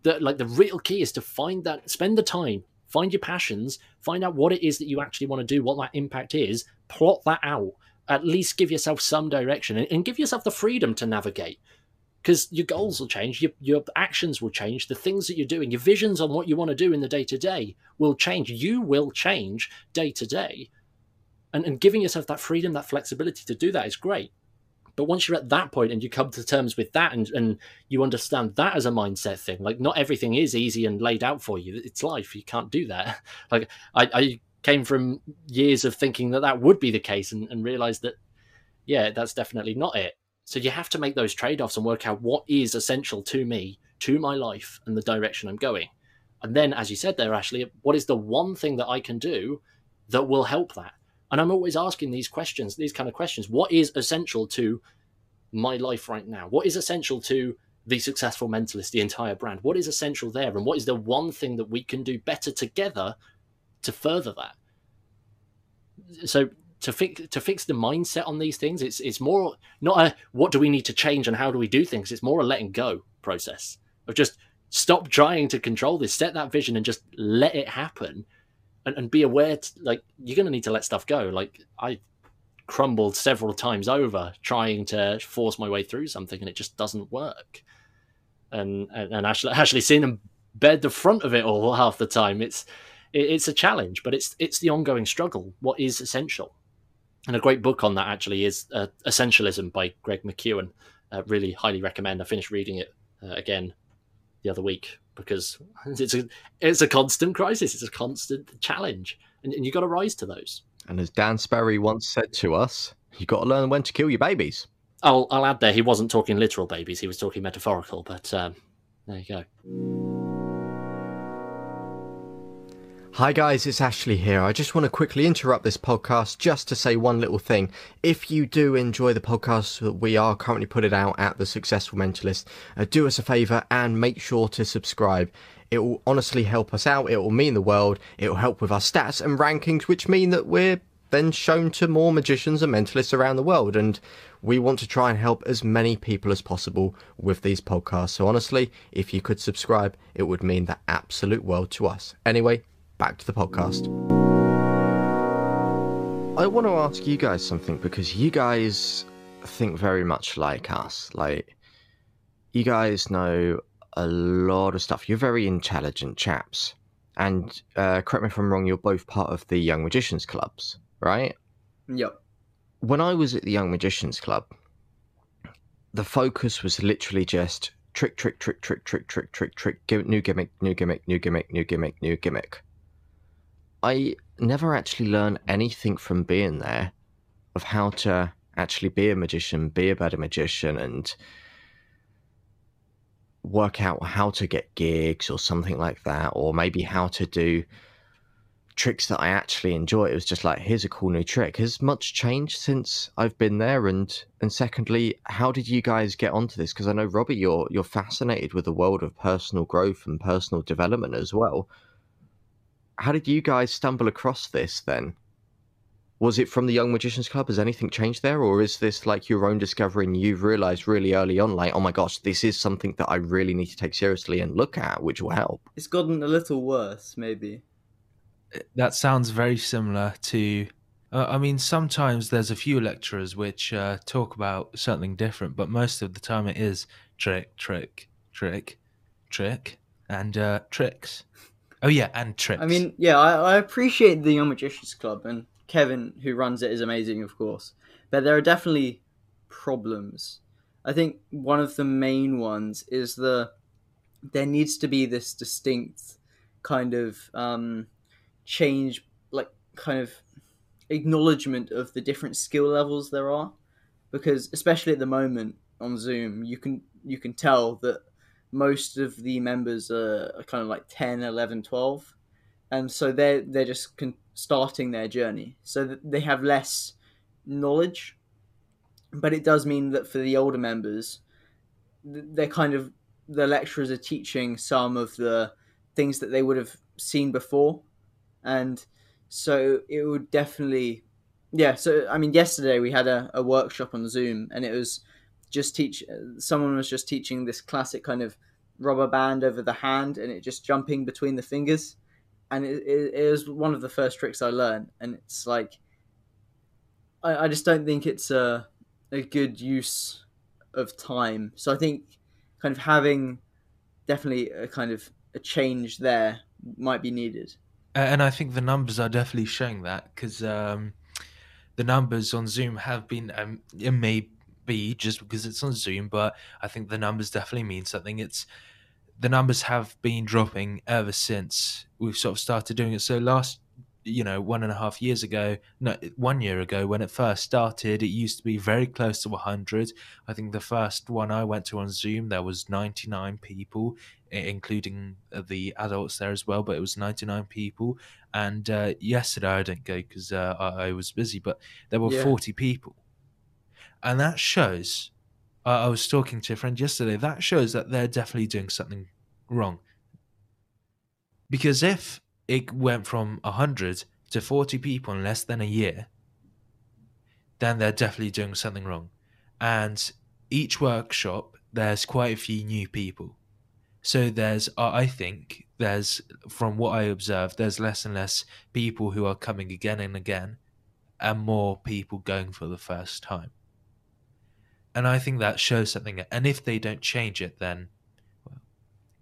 the like the real key is to find that spend the time find your passions find out what it is that you actually want to do what that impact is plot that out at least give yourself some direction and, and give yourself the freedom to navigate because your goals will change your, your actions will change the things that you're doing your visions on what you want to do in the day to day will change you will change day to day and, and giving yourself that freedom that flexibility to do that is great but once you're at that point and you come to terms with that and, and you understand that as a mindset thing, like not everything is easy and laid out for you. It's life. You can't do that. [laughs] Like I, I came from years of thinking that that would be the case and, and realized that, yeah, that's definitely not it. So you have to make those trade offs and work out what is essential to me, to my life, and the direction I'm going. And then, as you said there, Ashley, what is the one thing that I can do that will help that? And I'm always asking these questions, these kind of questions. What is essential to my life right now? What is essential to the successful mentalist, the entire brand? What is essential there? And what is the one thing that we can do better together to further that? So to fix to fix the mindset on these things, it's it's more not a what do we need to change and how do we do things. It's more a letting go process of just stop trying to control this, set that vision, and just let it happen, and, and be aware. To, like you're gonna need to let stuff go. Like I crumbled several times over trying to force my way through something, and it just doesn't work. And and, and Ashley Ashley seeing them bed the front of it all half the time. It's it's a challenge, but it's it's the ongoing struggle. What is essential? And a great book on that actually is uh, Essentialism by Greg McKeown. Uh, really highly recommend. I finished reading it uh, again the other week because [laughs] it's a it's a constant crisis. It's a constant challenge, and, and you got to rise to those. And as Dan Sperry once said to us, "You've got to learn when to kill your babies. I'll I'll add there. He wasn't talking literal babies. He was talking metaphorical. But um, there you go. Hi guys, it's Ashley here. I just want to quickly interrupt this podcast just to say one little thing. If you do enjoy the podcast that we are currently putting out at The Successful Mentalist, uh, do us a favour and make sure to subscribe. It will honestly help us out, it will mean the world, it will help with our stats and rankings, which mean that we're then shown to more magicians and mentalists around the world. And we want to try and help as many people as possible with these podcasts. So honestly, if you could subscribe, it would mean the absolute world to us. Anyway, back to the podcast. I want to ask you guys something because you guys think very much like us. Like, you guys know a lot of stuff. You're very intelligent chaps. And uh, correct me if I'm wrong, you're both part of the Young Magicians Clubs, right? Yep. When I was at the Young Magicians Club, the focus was literally just trick, trick, trick, trick, trick, trick, trick, trick, give, new gimmick, new gimmick, new gimmick, new gimmick, new gimmick. I never actually learned anything from being there of how to actually be a magician, be a better magician, and work out how to get gigs or something like that, or maybe how to do tricks that I actually enjoy. It was just like, here's a cool new trick. Has much changed since I've been there? And and secondly, how did you guys get onto this? Because I know Robbie, you're you're fascinated with the world of personal growth and personal development as well. How did you guys stumble across this then? Was it from the Young Magicians Club? Has anything changed there, or is this like your own discovery and you've realized really early on, like, oh my gosh, this is something that I really need to take seriously and look at, which will help? It's gotten a little worse, maybe. That sounds very similar to. Uh, I mean, sometimes there's a few lecturers which uh, talk about something different, but most of the time it is trick, trick, trick, trick, and uh, tricks. Oh yeah, and tricks. I mean, yeah, I, I appreciate the Young Magicians Club, and Kevin, who runs it, is amazing, of course. But there are definitely problems. I think one of the main ones is the there needs to be this distinct kind of um, change, like kind of acknowledgement of the different skill levels there are, because especially at the moment on Zoom, you can you can tell that most of the members are, are kind of like 10, 11, 12 and so they're they're just con- starting their journey. So they have less knowledge but it does mean that for the older members they're kind of the lecturers are teaching some of the things that they would have seen before. And so it would definitely yeah so i mean yesterday we had a, a workshop on zoom and it was just teach someone was just teaching this classic kind of rubber band over the hand and it just jumping between the fingers and it, it, it was one of the first tricks I learned, and it's like I, I just don't think it's a a good use of time. So I think kind of having definitely a kind of a change there might be needed. And I think the numbers are definitely showing that because um, the numbers on Zoom have been, um, it may be just because it's on Zoom, but I think the numbers definitely mean something. It's the numbers have been dropping ever since we've sort of started doing it. So last, you know, one and a half years ago, no, one year ago when it first started, it used to be very close to 100. I think the first one I went to on Zoom, there was 99 people, including uh, the adults there as well, but it was 99 people. And uh, yesterday I didn't go because uh, I, I, was busy, but there were yeah. 40 people. And that shows uh, I was talking to a friend yesterday. That shows that they're definitely doing something wrong. Because if it went from 100 to 40 people in less than a year, then they're definitely doing something wrong. And each workshop, there's quite a few new people. So there's, I think, there's, from what I observed, there's less and less people who are coming again and again, and more people going for the first time and I think that shows something. And if they don't change it, then well,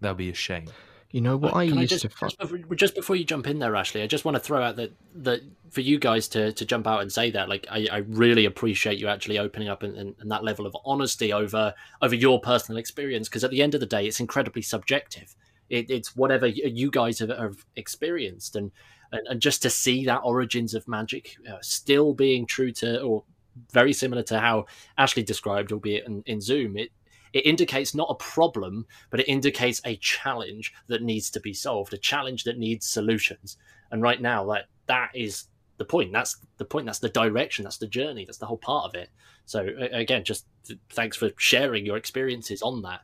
that'll be a shame. You know what I used I just, to just before, just before, you jump in there, Ashley, I just want to throw out that that for you guys to to jump out and say that, like, I, I really appreciate you actually opening up and, and, and that level of honesty over over your personal experience, because at the end of the day, it's incredibly subjective. It, it's whatever you guys have, have experienced, and, and, and just to see that origins of magic uh, still being true to or very similar to how Ashley described, albeit in, in Zoom. It it indicates not a problem, but it indicates a challenge that needs to be solved, a challenge that needs solutions. And right now, that that is the point. That's the point. That's the direction. That's the journey. That's the whole part of it. So again, just thanks for sharing your experiences on that.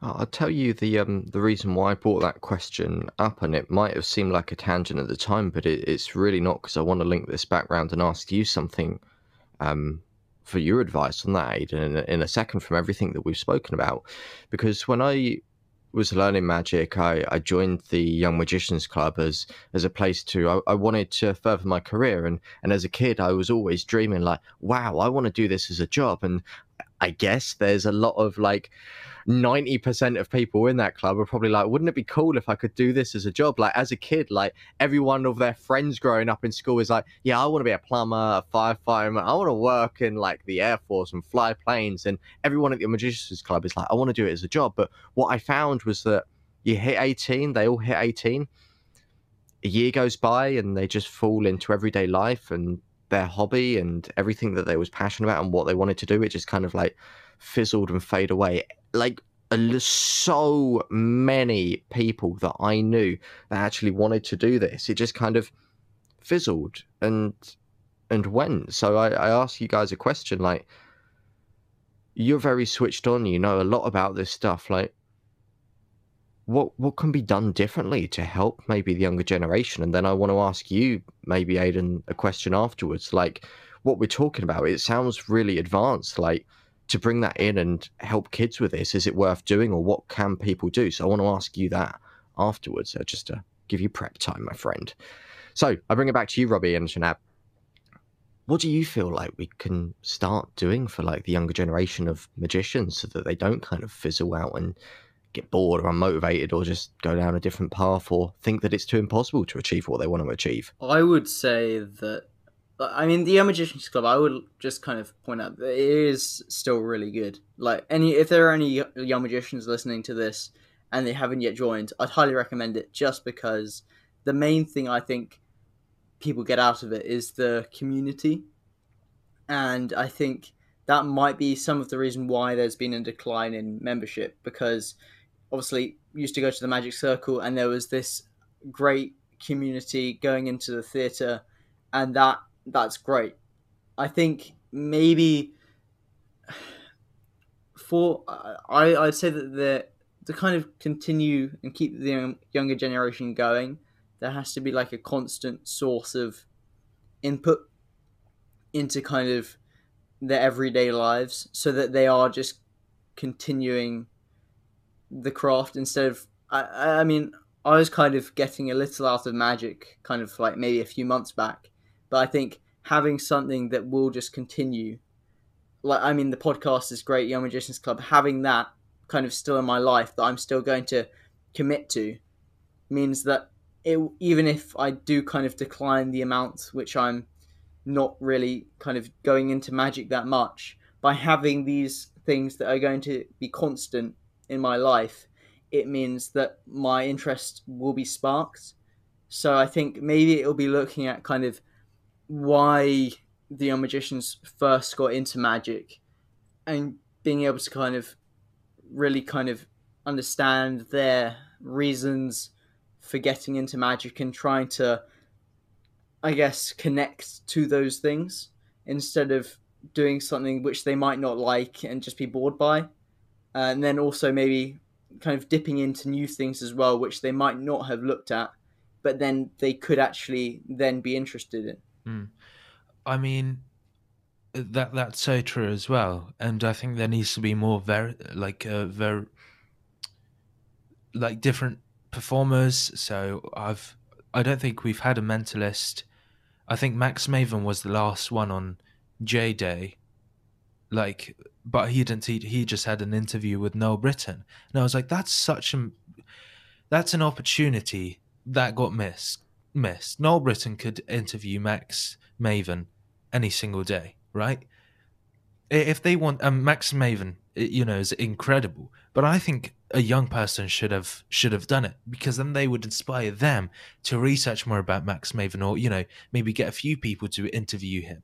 I'll tell you the um the reason why I brought that question up, and it might have seemed like a tangent at the time, but it, it's really not because I want to link this back background and ask you something um for your advice on that, Aidan, in, in a second from everything that we've spoken about. Because when I was learning magic, I, I joined the Young Magicians Club as as a place to I, I wanted to further my career and and as a kid I was always dreaming like, wow, I want to do this as a job. And I guess there's a lot of like 90% of people in that club are probably like, wouldn't it be cool if I could do this as a job? Like, as a kid, like every one of their friends growing up in school is like, yeah, I want to be a plumber, a firefighter, I want to work in like the Air Force and fly planes. And everyone at the Magicians Club is like, I want to do it as a job. But what I found was that you hit 18, they all hit 18. A year goes by and they just fall into everyday life and their hobby and everything that they was passionate about and what they wanted to do. It just kind of like, fizzled and fade away. Like so many people that I knew that actually wanted to do this, it just kind of fizzled and and went. So I, I ask you guys a question like you're very switched on, you know a lot about this stuff. Like what what can be done differently to help maybe the younger generation? And then I want to ask you, maybe Aidan, a question afterwards. Like what we're talking about, it sounds really advanced. Like to bring that in and help kids with this? Is it worth doing, or what can people do? So I want to ask you that afterwards, uh, just to give you prep time, my friend. So I bring it back to you, Robbie and Csanád. What do you feel like we can start doing for like the younger generation of magicians so that they don't kind of fizzle out and get bored or unmotivated or just go down a different path or think that it's too impossible to achieve what they want to achieve? I would say that I mean, the Young Magicians Club. I would just kind of point out that it is still really good. Like any, if there are any young magicians listening to this and they haven't yet joined, I'd highly recommend it. Just because the main thing I think people get out of it is the community, and I think that might be some of the reason why there's been a decline in membership. Because obviously, used to go to the Magic Circle, and there was this great community going into the theatre, and that that's great. I think maybe for I I'd say that the to kind of continue and keep the younger generation going, there has to be like a constant source of input into kind of their everyday lives, so that they are just continuing the craft instead of I I mean I was kind of getting a little out of magic, kind of like maybe a few months back, but I think having something that will just continue, like I mean, the podcast is great, Young Magicians Club. Having that kind of still in my life that I'm still going to commit to means that it, even if I do kind of decline the amount which I'm not really kind of going into magic that much, by having these things that are going to be constant in my life, it means that my interest will be sparked. So I think maybe it'll be looking at kind of why the young magicians first got into magic and being able to kind of really kind of understand their reasons for getting into magic and trying to i guess connect to those things instead of doing something which they might not like and just be bored by. Uh, and then also maybe kind of dipping into new things as well which they might not have looked at but then they could actually then be interested in Mm. I mean, that that's so true as well, and I think there needs to be more very like uh, very like different performers. So I've I don't think we've had a mentalist. I think Max Maven was the last one on J Day, like, but he didn't. He, he just had an interview with Noel Britten, and I was like, that's such a that's an opportunity that got missed missed. Noel Britten could interview Max Maven any single day, right? If they want, um, Max Maven, you know, is incredible. But I think a young person should have should have done it because then they would inspire them to research more about Max Maven, or you know, maybe get a few people to interview him,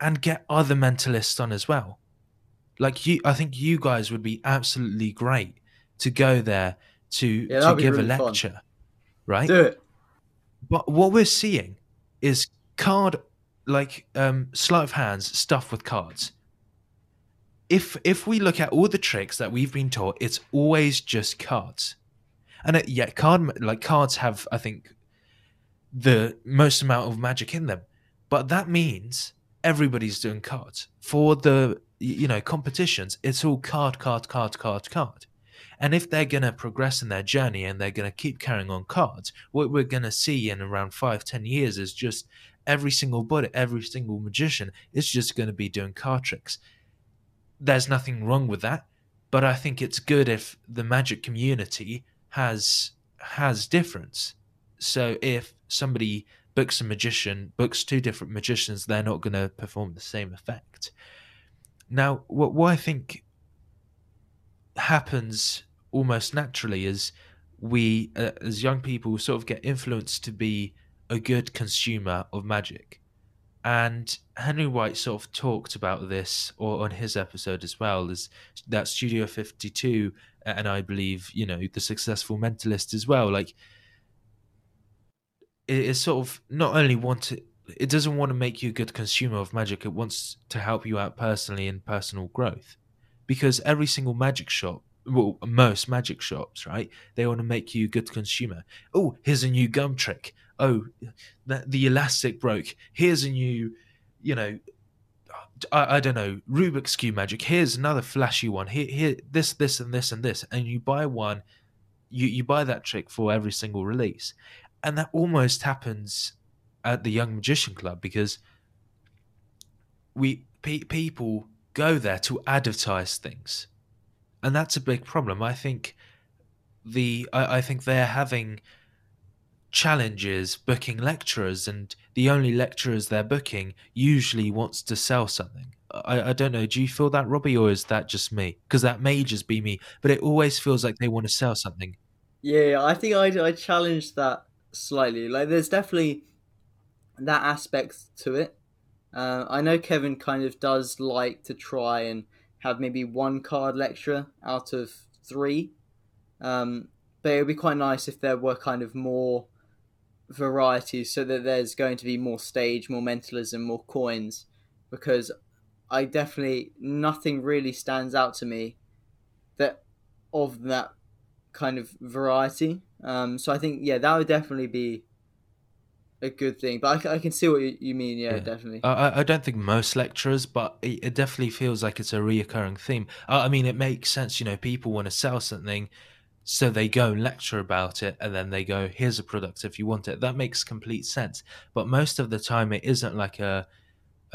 and get other mentalists on as well. Like you, I think you guys would be absolutely great to go there to Yeah, to give really a fun. lecture, right? Do it. But what we're seeing is card like um sleight of hands stuffed with cards. If if we look at all the tricks that we've been taught, it's always just cards. And yeah, card like cards have I think the most amount of magic in them. But that means everybody's doing cards. For the you know competitions, it's all card card card card card. And if they're going to progress in their journey and they're going to keep carrying on cards, what we're going to see in around five, ten years is just every single body, every single magician is just going to be doing card tricks. There's nothing wrong with that, but I think it's good if the magic community has has difference. So if somebody books a magician, books two different magicians, they're not going to perform the same effect. Now, what, what I think happens almost naturally as we, uh, as young people, sort of get influenced to be a good consumer of magic. And Henry White sort of talked about this, or on his episode as well, is that Studio 52, and I believe, you know, the successful mentalist as well. Like, it is sort of not only want to, it doesn't want to make you a good consumer of magic, it wants to help you out personally in personal growth. Because every single magic shop, well, most magic shops, right? They want to make you a good consumer. Oh, here's a new gum trick. Oh, that the elastic broke. Here's a new, you know, I, I don't know, Rubik's Cube magic. Here's another flashy one. Here, here, this, this, and this, and this. And you buy one, you, you buy that trick for every single release. And that almost happens at the Young Magician Club because we pe- people go there to advertise things, and that's a big problem. I think the I, I think they're having challenges booking lecturers, and the only lecturers they're booking usually wants to sell something. I, I don't know. Do you feel that, Robbie, or is that just me? Because that may just be me, but it always feels like they want to sell something. Yeah, I think I I challenged that slightly. Like, there's definitely that aspect to it. Uh, I know Kevin kind of does like to try and have maybe one card lecturer out of three, um, but it would be quite nice if there were kind of more variety, so that there's going to be more stage, more mentalism, more coins, because I definitely nothing really stands out to me that of that kind of variety. Um, so I think yeah, that would definitely be a good thing. But I can see what you, you mean. Yeah, Yeah. definitely. I, I- I don't think most lecturers, but it, it definitely feels like it's a reoccurring theme. I, I mean, it makes sense. You know, people want to sell something, so they go and lecture about it, and then they go, "Here's a product if you want it." That makes complete sense. But most of the time, it isn't like a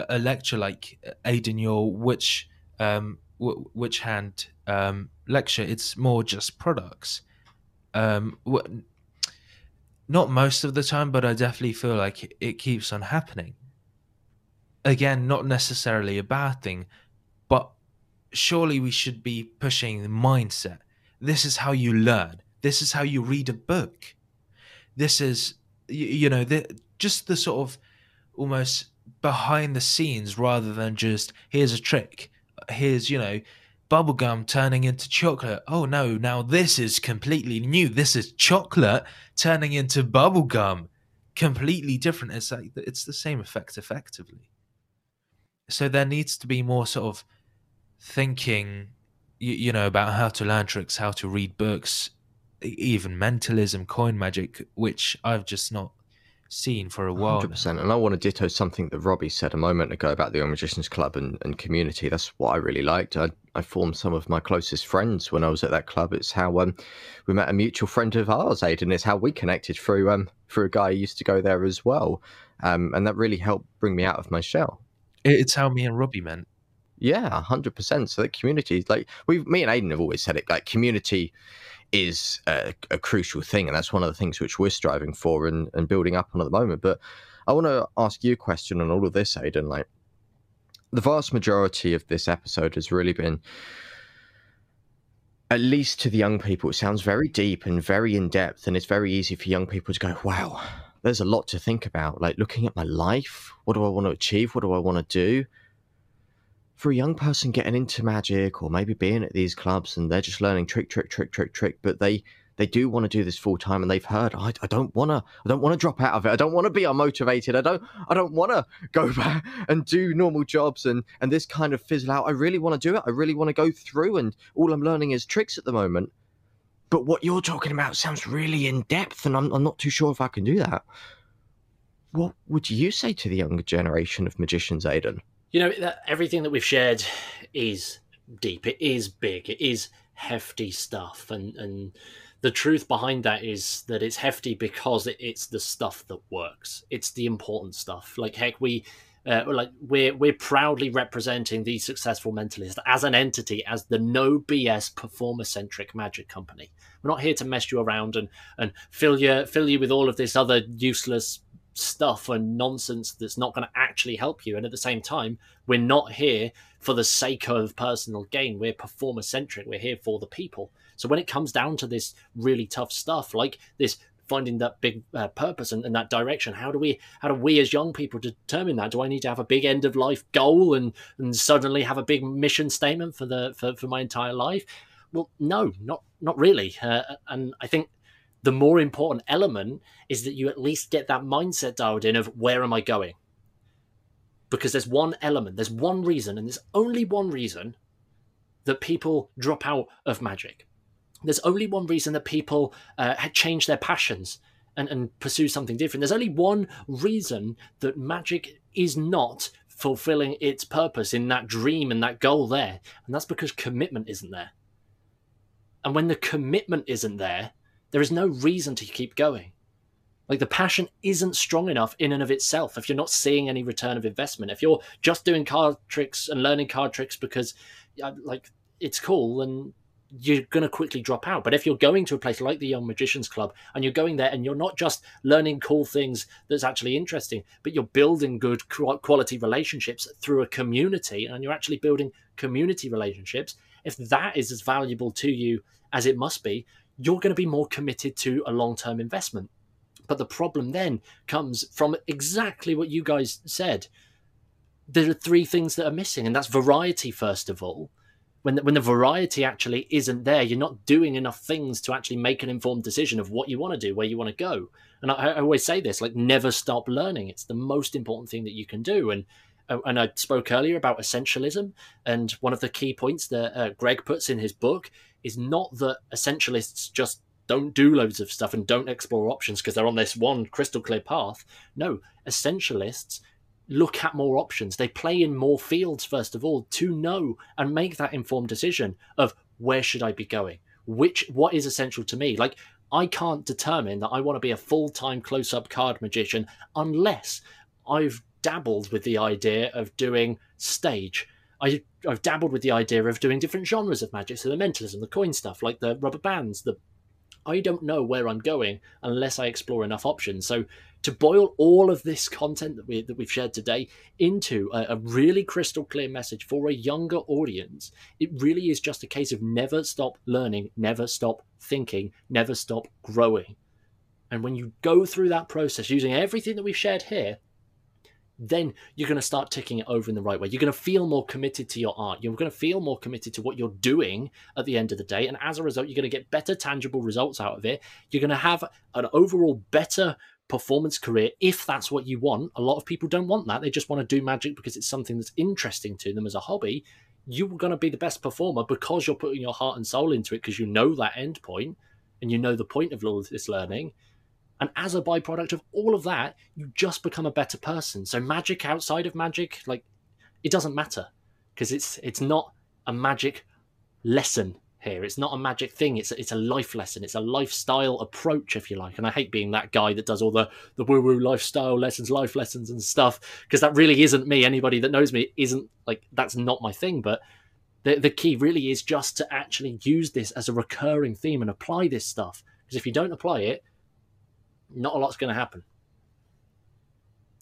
a lecture like Aidan your which um w- which hand um lecture. It's more just products. Um, not most of the time, but I definitely feel like it- keeps on happening again, not necessarily a bad thing, but surely we should be pushing the mindset. This is how you learn. This is how you read a book. This is, you know, the, just the sort of almost behind the scenes rather than just here's a trick. Here's, you know, bubblegum turning into chocolate. Oh no, now this is completely new. This is chocolate turning into bubblegum. Completely different. It's like it's the same effect effectively so there needs to be more sort of thinking you, you know about how to learn tricks how to read books even mentalism coin magic which i've just not seen for a while 100%. And I want to ditto something that Robbie said a moment ago about the Young Magicians Club and, and community. That's what I really liked. I, I formed some of my closest friends when I was at that club. It's how um, we met a mutual friend of ours, Aidan. It's how we connected through um, through a guy who used to go there as well. Um, and that really helped bring me out of my shell. It's how me and robbie met Yeah, hundred percent. So that community, like we, me and Aidan have always said it, like community is a, a crucial thing, and that's one of the things which we're striving for and, and building up on at the moment. But I want to ask you a question on all of this, Aidan. Like the vast majority of this episode has really been, at least to the young people, it sounds very deep and very in depth, and it's very easy for young people to go, "Wow, there's a lot to think about." Like looking at my life, what do I want to achieve? What do I want to do? For a young person getting into magic or maybe being at these clubs and they're just learning trick, trick, trick, trick, trick, but they they do want to do this full time and they've heard I, I don't want to I don't want to drop out of it. I don't want to be unmotivated. I don't I don't want to [laughs] go back and do normal jobs and and this kind of fizzle out. I really want to do it. I really want to go through and all I'm learning is tricks at the moment. But what you're talking about sounds really in depth and I'm, I'm not too sure if I can do that. What would you say to the younger generation of magicians Aidan you know that everything that we've shared is deep it is big it is hefty stuff and and the truth behind that is that it's hefty because it's the stuff that works. It's the important stuff. Like heck, we uh, like we're we're proudly representing the successful mentalist as an entity, as the no BS performer centric magic company. We're not here to mess you around and and fill you fill you with all of this other useless stuff and nonsense that's not going to actually help you. And at the same time, we're not here for the sake of personal gain. We're performer centric. We're here for the people. So when it comes down to this really tough stuff, like this finding that big uh, purpose and, and, that direction how do we how do we as young people determine that do i need to have a big end of life goal and and suddenly have a big mission statement for the for, for my entire life well no not not really uh, and i think the more important element is that you at least get that mindset dialed in of where am i going because there's one element there's one reason and there's only one reason that people drop out of magic there's only one reason that people uh, change their passions and, and pursue something different. There's only one reason that magic is not fulfilling its purpose in that dream and that goal there, and that's because commitment isn't there. And when the commitment isn't there, there is no reason to keep going. Like the passion isn't strong enough in and of itself if you're not seeing any return of investment. If you're just doing card tricks and learning card tricks because like it's cool and you're going to quickly drop out. But if you're going to a place like the Young Magicians Club and you're going there and you're not just learning cool things that's actually interesting, but you're building good quality relationships through a community and you're actually building community relationships, if that is as valuable to you as it must be, you're going to be more committed to a long term investment. But the problem then comes from exactly what you guys said. There are three things that are missing, and that's variety, first of all when the, when the variety actually isn't there, you're not doing enough things to actually make an informed decision of what you want to do, where you want to go. And I, I, always say this: like, never stop learning. It's the most important thing that you can do. And uh, and I spoke earlier about essentialism, and one of the key points that uh, Greg puts in his book is not that essentialists just don't do loads of stuff and don't explore options because they're on this one crystal clear path. No, essentialists look at more options. They play in more fields, first of all, to know and make that informed decision of where should I be going? Which what is essential to me? Like I can't determine that I want to be a full-time close-up card magician unless I've dabbled with the idea of doing stage. I, have dabbled with the idea of doing different genres of magic, so the mentalism, the coin stuff, like the rubber bands, the I don't know where I'm going unless I explore enough options. So to boil all of this content that we that we've shared today into a, a, really crystal clear message for a younger audience, it really is just a case of never stop learning, never stop thinking, never stop growing. And when you go through that process using everything that we've shared here, then you're going to start ticking it over in the right way. You're going to feel more committed to your art. You're going to feel more committed to what you're doing at the end of the day. And as a result, you're going to get better tangible results out of it. You're going to have an overall better performance career if that's what you want. A lot of people don't want that. They just want to do magic because it's something that's interesting to them as a hobby. You're going to be the best performer because you're putting your heart and soul into it because you know that end point and you know the point of all this learning and as a byproduct of all of that, you just become a better person. So magic outside of magic, like it doesn't matter because it's it's not a magic lesson here. It's not a magic thing. It's a, it's a life lesson. It's a lifestyle approach, if you like. And I hate being that guy that does all the the woo woo lifestyle lessons, life lessons, and stuff because that really isn't me. Anybody that knows me isn't like that's not my thing. But the the key really is just to actually use this as a recurring theme and apply this stuff. Because if you don't apply it, not a lot's going to happen.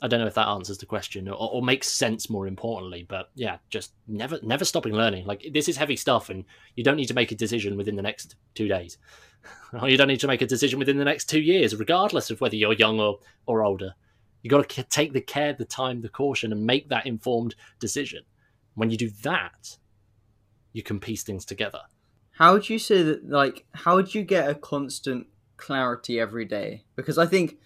I don't know if that answers the question or, or, makes sense more importantly, but yeah, just never never stopping learning. Like this is heavy stuff, and you don't need to make a decision within the next two days, or [laughs] you don't need to make a decision within the next two years, regardless of whether you're young or or older. You got to take the care, the time, the caution, and make that informed decision. When you do that, you can piece things together. How would you say that? Like, how would you get a constant clarity every day? Because I think,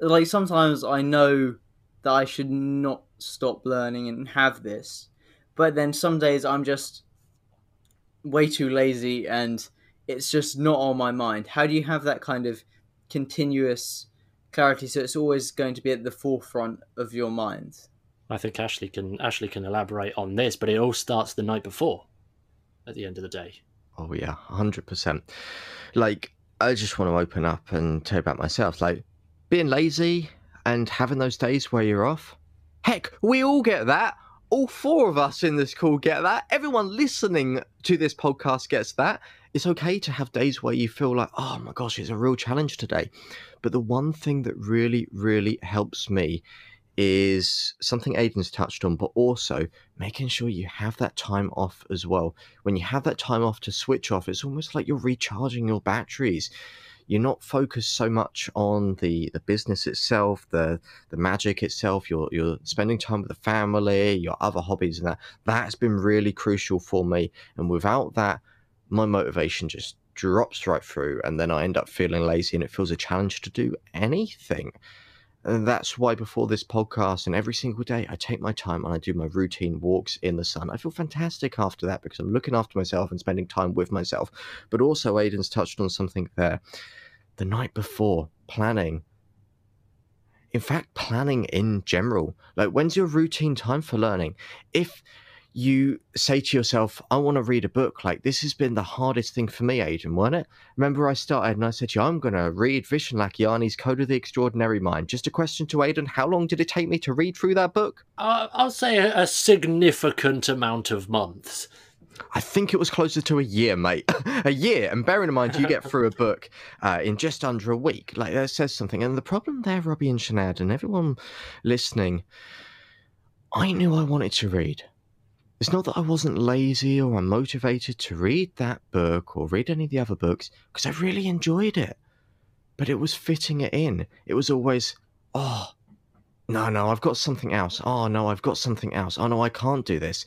like, sometimes I know that I should not stop learning and have this, but then some days I'm just way too lazy and it's just not on my mind. How do you have that kind of continuous clarity so it's always going to be at the forefront of your mind? I think Ashley can Ashley can elaborate on this, but it all starts the night before. At the end of the day. Oh yeah, hundred percent. Like I just want to open up and tell you about myself. Like being lazy and having those days where you're off. Heck, we all get that. All four of us in this call get that. Everyone listening to this podcast gets that. It's okay to have days where you feel like, oh my gosh, it's a real challenge today. But the one thing that really, really helps me is something Aidan's touched on, but also making sure you have that time off as well. When you have that time off to switch off, it's almost like you're recharging your batteries. You're not focused so much on the, the business itself, the the magic itself. You're you're spending time with the family, your other hobbies, and that that's been really crucial for me. And without that, my motivation just drops right through, and then I end up feeling lazy, and it feels a challenge to do anything. And that's why before this podcast and every single day, I take my time and I do my routine walks in the sun. I feel fantastic after that because I'm looking after myself and spending time with myself. But also, Aidan's touched on something there. The night before, planning. In fact, planning in general. Like, when's your routine time for learning? If you say to yourself, I want to read a book. Like, this has been the hardest thing for me, Aidan, wasn't it? Remember, I started and I said to you, I'm going to read Vishen Lakhiani's Code of the Extraordinary Mind. Just a question to Aidan how long did it take me to read through that book? Uh, I'll say a, a significant amount of months. I think it was closer to a year, mate. [laughs] a year. And bearing in mind, you get through a [laughs] book uh, in just under a week. Like, that says something. And the problem there, Robbie and Csanád, and everyone listening, I knew I wanted to read. It's not that I wasn't lazy or unmotivated to read that book or read any of the other books, because I really enjoyed it. But it was fitting it in. It was always, oh, no, no, I've got something else. Oh, no, I've got something else. Oh, no, I can't do this.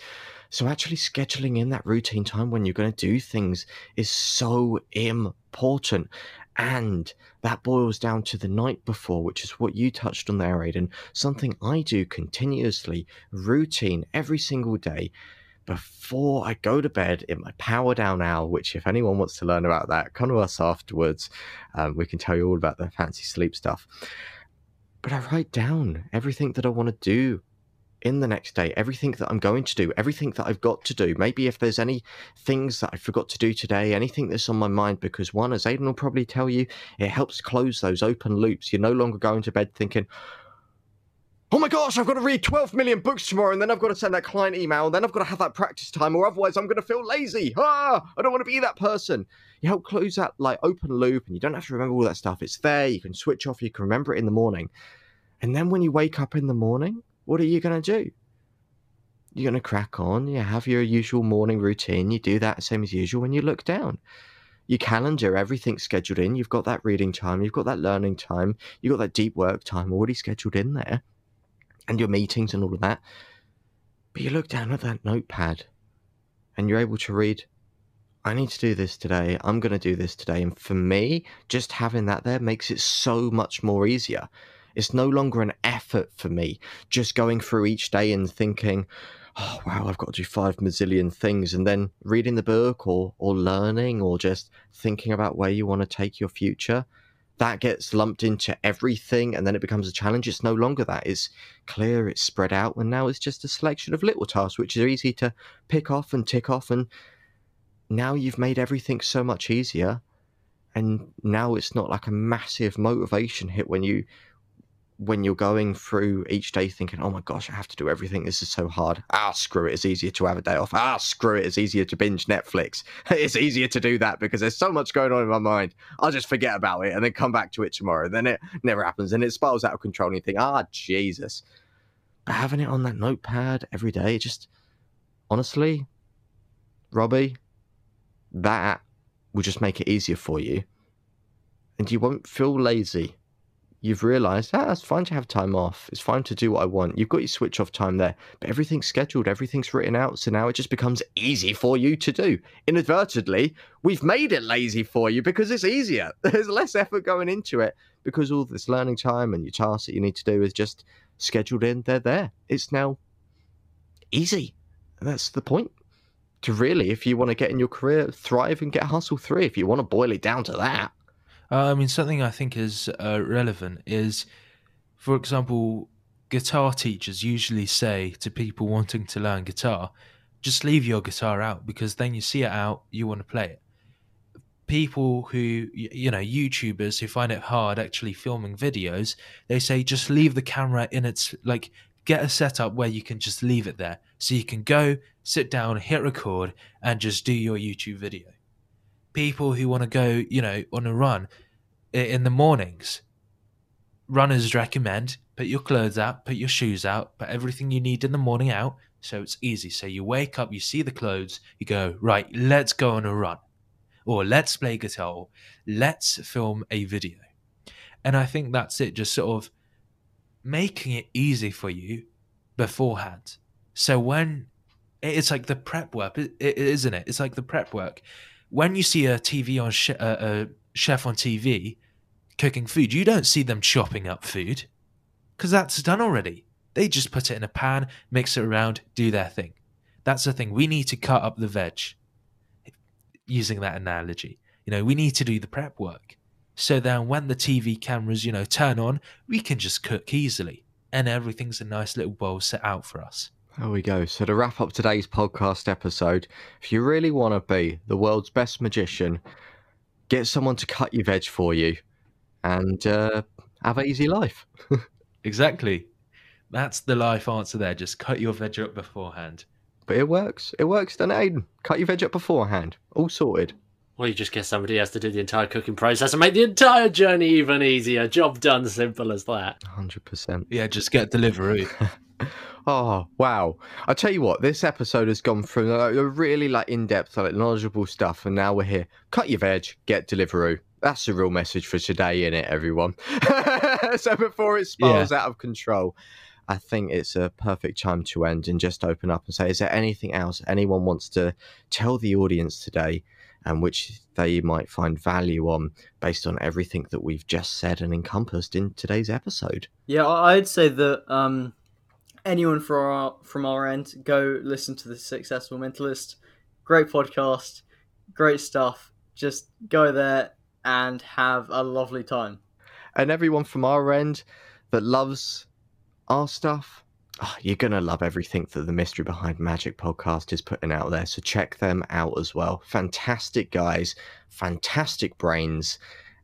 So actually scheduling in that routine time when you're going to do things is so important. And that boils down to the night before, which is what you touched on there, Aidan. Something I do continuously, routine every single day before I go to bed in my power down hour, which, if anyone wants to learn about that, come to us afterwards. Um, we can tell you all about the fancy sleep stuff. But I write down everything that I want to do in the next day, everything that I'm going to do, everything that I've got to do. Maybe if there's any things that I forgot to do today, anything that's on my mind, because one, as Aidan will probably tell you, it helps close those open loops. You're no longer going to bed thinking, oh my gosh, I've got to read 12 million books tomorrow, and then I've got to send that client email, and then I've got to have that practice time, or otherwise I'm going to feel lazy. Ah, I don't want to be that person. You help close that like open loop, and you don't have to remember all that stuff. It's there. You can switch off. You can remember it in the morning. And then when you wake up in the morning, what are you going to do? You're going to crack on. You have your usual morning routine. You do that same as usual when you look down. Your calendar, everything's scheduled in. You've got that reading time. You've got that learning time. You've got that deep work time already scheduled in there. And your meetings and all of that. But you look down at that notepad and you're able to read, I need to do this today. I'm going to do this today. And for me, just having that there makes it so much more easier. It's no longer an effort for me just going through each day and thinking, oh wow, I've got to do five mazillion things, and then reading the book or or learning or just thinking about where you want to take your future. That gets lumped into everything, and then it becomes a challenge. It's no longer that. It's clear, it's spread out, and now it's just a selection of little tasks which are easy to pick off and tick off. And now you've made everything so much easier. And now it's not like a massive motivation hit when you when you're going through each day thinking, oh my gosh, I have to do everything. This is so hard. Ah, screw it. It's easier to have a day off. Ah, screw it. It's easier to binge Netflix. [laughs] it's easier to do that because there's so much going on in my mind. I'll just forget about it and then come back to it tomorrow. Then it never happens and it spirals out of control and you think, ah, Jesus. But having it on that notepad every day, just honestly, Robbie, that will just make it easier for you. And you won't feel lazy you've realized ah, it's fine to have time off. It's fine to do what I want. You've got your switch off time there, but everything's scheduled, everything's written out. So now it just becomes easy for you to do. Inadvertently, we've made it lazy for you because it's easier. [laughs] There's less effort going into it because all this learning time and your tasks that you need to do is just scheduled in. They're there. It's now easy. And that's the point. To really, if you want to get in your career, thrive and get hustle three, if you want to boil it down to that. Uh, I mean, something I think is uh, relevant is, for example, guitar teachers usually say to people wanting to learn guitar, just leave your guitar out because then you see it out, you want to play it. People who, you know, YouTubers who find it hard actually filming videos, they say just leave the camera in its, like, get a setup where you can just leave it there. So you can go, sit down, hit record, and just do your YouTube video people who want to go, you know, on a run in the mornings. Runners recommend put your clothes out, put your shoes out, put everything you need in the morning out, so it's easy. So you wake up, you see the clothes, you go, right, let's go on a run, or let's play guitar, or let's film a video. And I think that's it, just sort of making it easy for you beforehand. So when it's like the prep work, isn't it? It's like the prep work when you see a TV on sh- uh, a chef on TV cooking food, you don't see them chopping up food because that's done already. They just put it in a pan, mix it around, do their thing. That's the thing. We need to cut up the veg. Using that analogy, you know, we need to do the prep work. So then, when the TV cameras, you know, turn on, we can just cook easily, and everything's a nice little bowl set out for us. There we go. So, to wrap up today's podcast episode, if you really want to be the world's best magician, get someone to cut your veg for you and uh, have an easy life. [laughs] exactly. That's the life answer there. Just cut your veg up beforehand. But it works. It works, doesn't it, Aidan? Cut your veg up beforehand. All sorted. Well, you just get somebody else to do the entire cooking process and make the entire journey even easier. Job done, simple as that. 100%. Yeah, just get delivery. [laughs] Oh wow! I tell you what, this episode has gone through a really like in-depth, like knowledgeable stuff, and now we're here. Cut your veg, get Deliveroo. That's the real message for today, in it, everyone. [laughs] so before it spirals yeah. out of control, I think it's a perfect time to end and just open up and say, is there anything else anyone wants to tell the audience today, and which they might find value on based on everything that we've just said and encompassed in today's episode? Yeah, I'd say that. Um anyone from our from our end, go listen to the Successful Mentalist. Great podcast, great stuff. Just go there and have a lovely time. And everyone from our end that loves our stuff, oh, you're gonna love everything that the Mystery Behind Magic podcast is putting out there. So check them out as well. Fantastic guys, fantastic brains,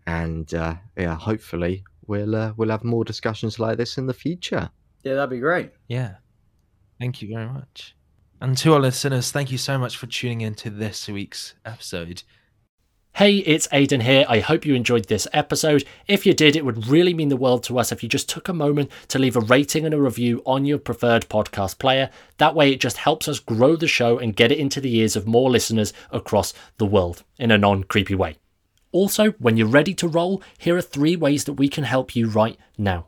and uh, yeah, hopefully we'll uh, we'll have more discussions like this in the future. Yeah, that'd be great. Yeah. Thank you very much. And to our listeners, thank you so much for tuning in to this week's episode. Hey, it's Aidan here. I hope you enjoyed this episode. If you did, it would really mean the world to us if you just took a moment to leave a rating and a review on your preferred podcast player. That way, it just helps us grow the show and get it into the ears of more listeners across the world in a non creepy way. Also, when you're ready to roll, here are three ways that we can help you right now.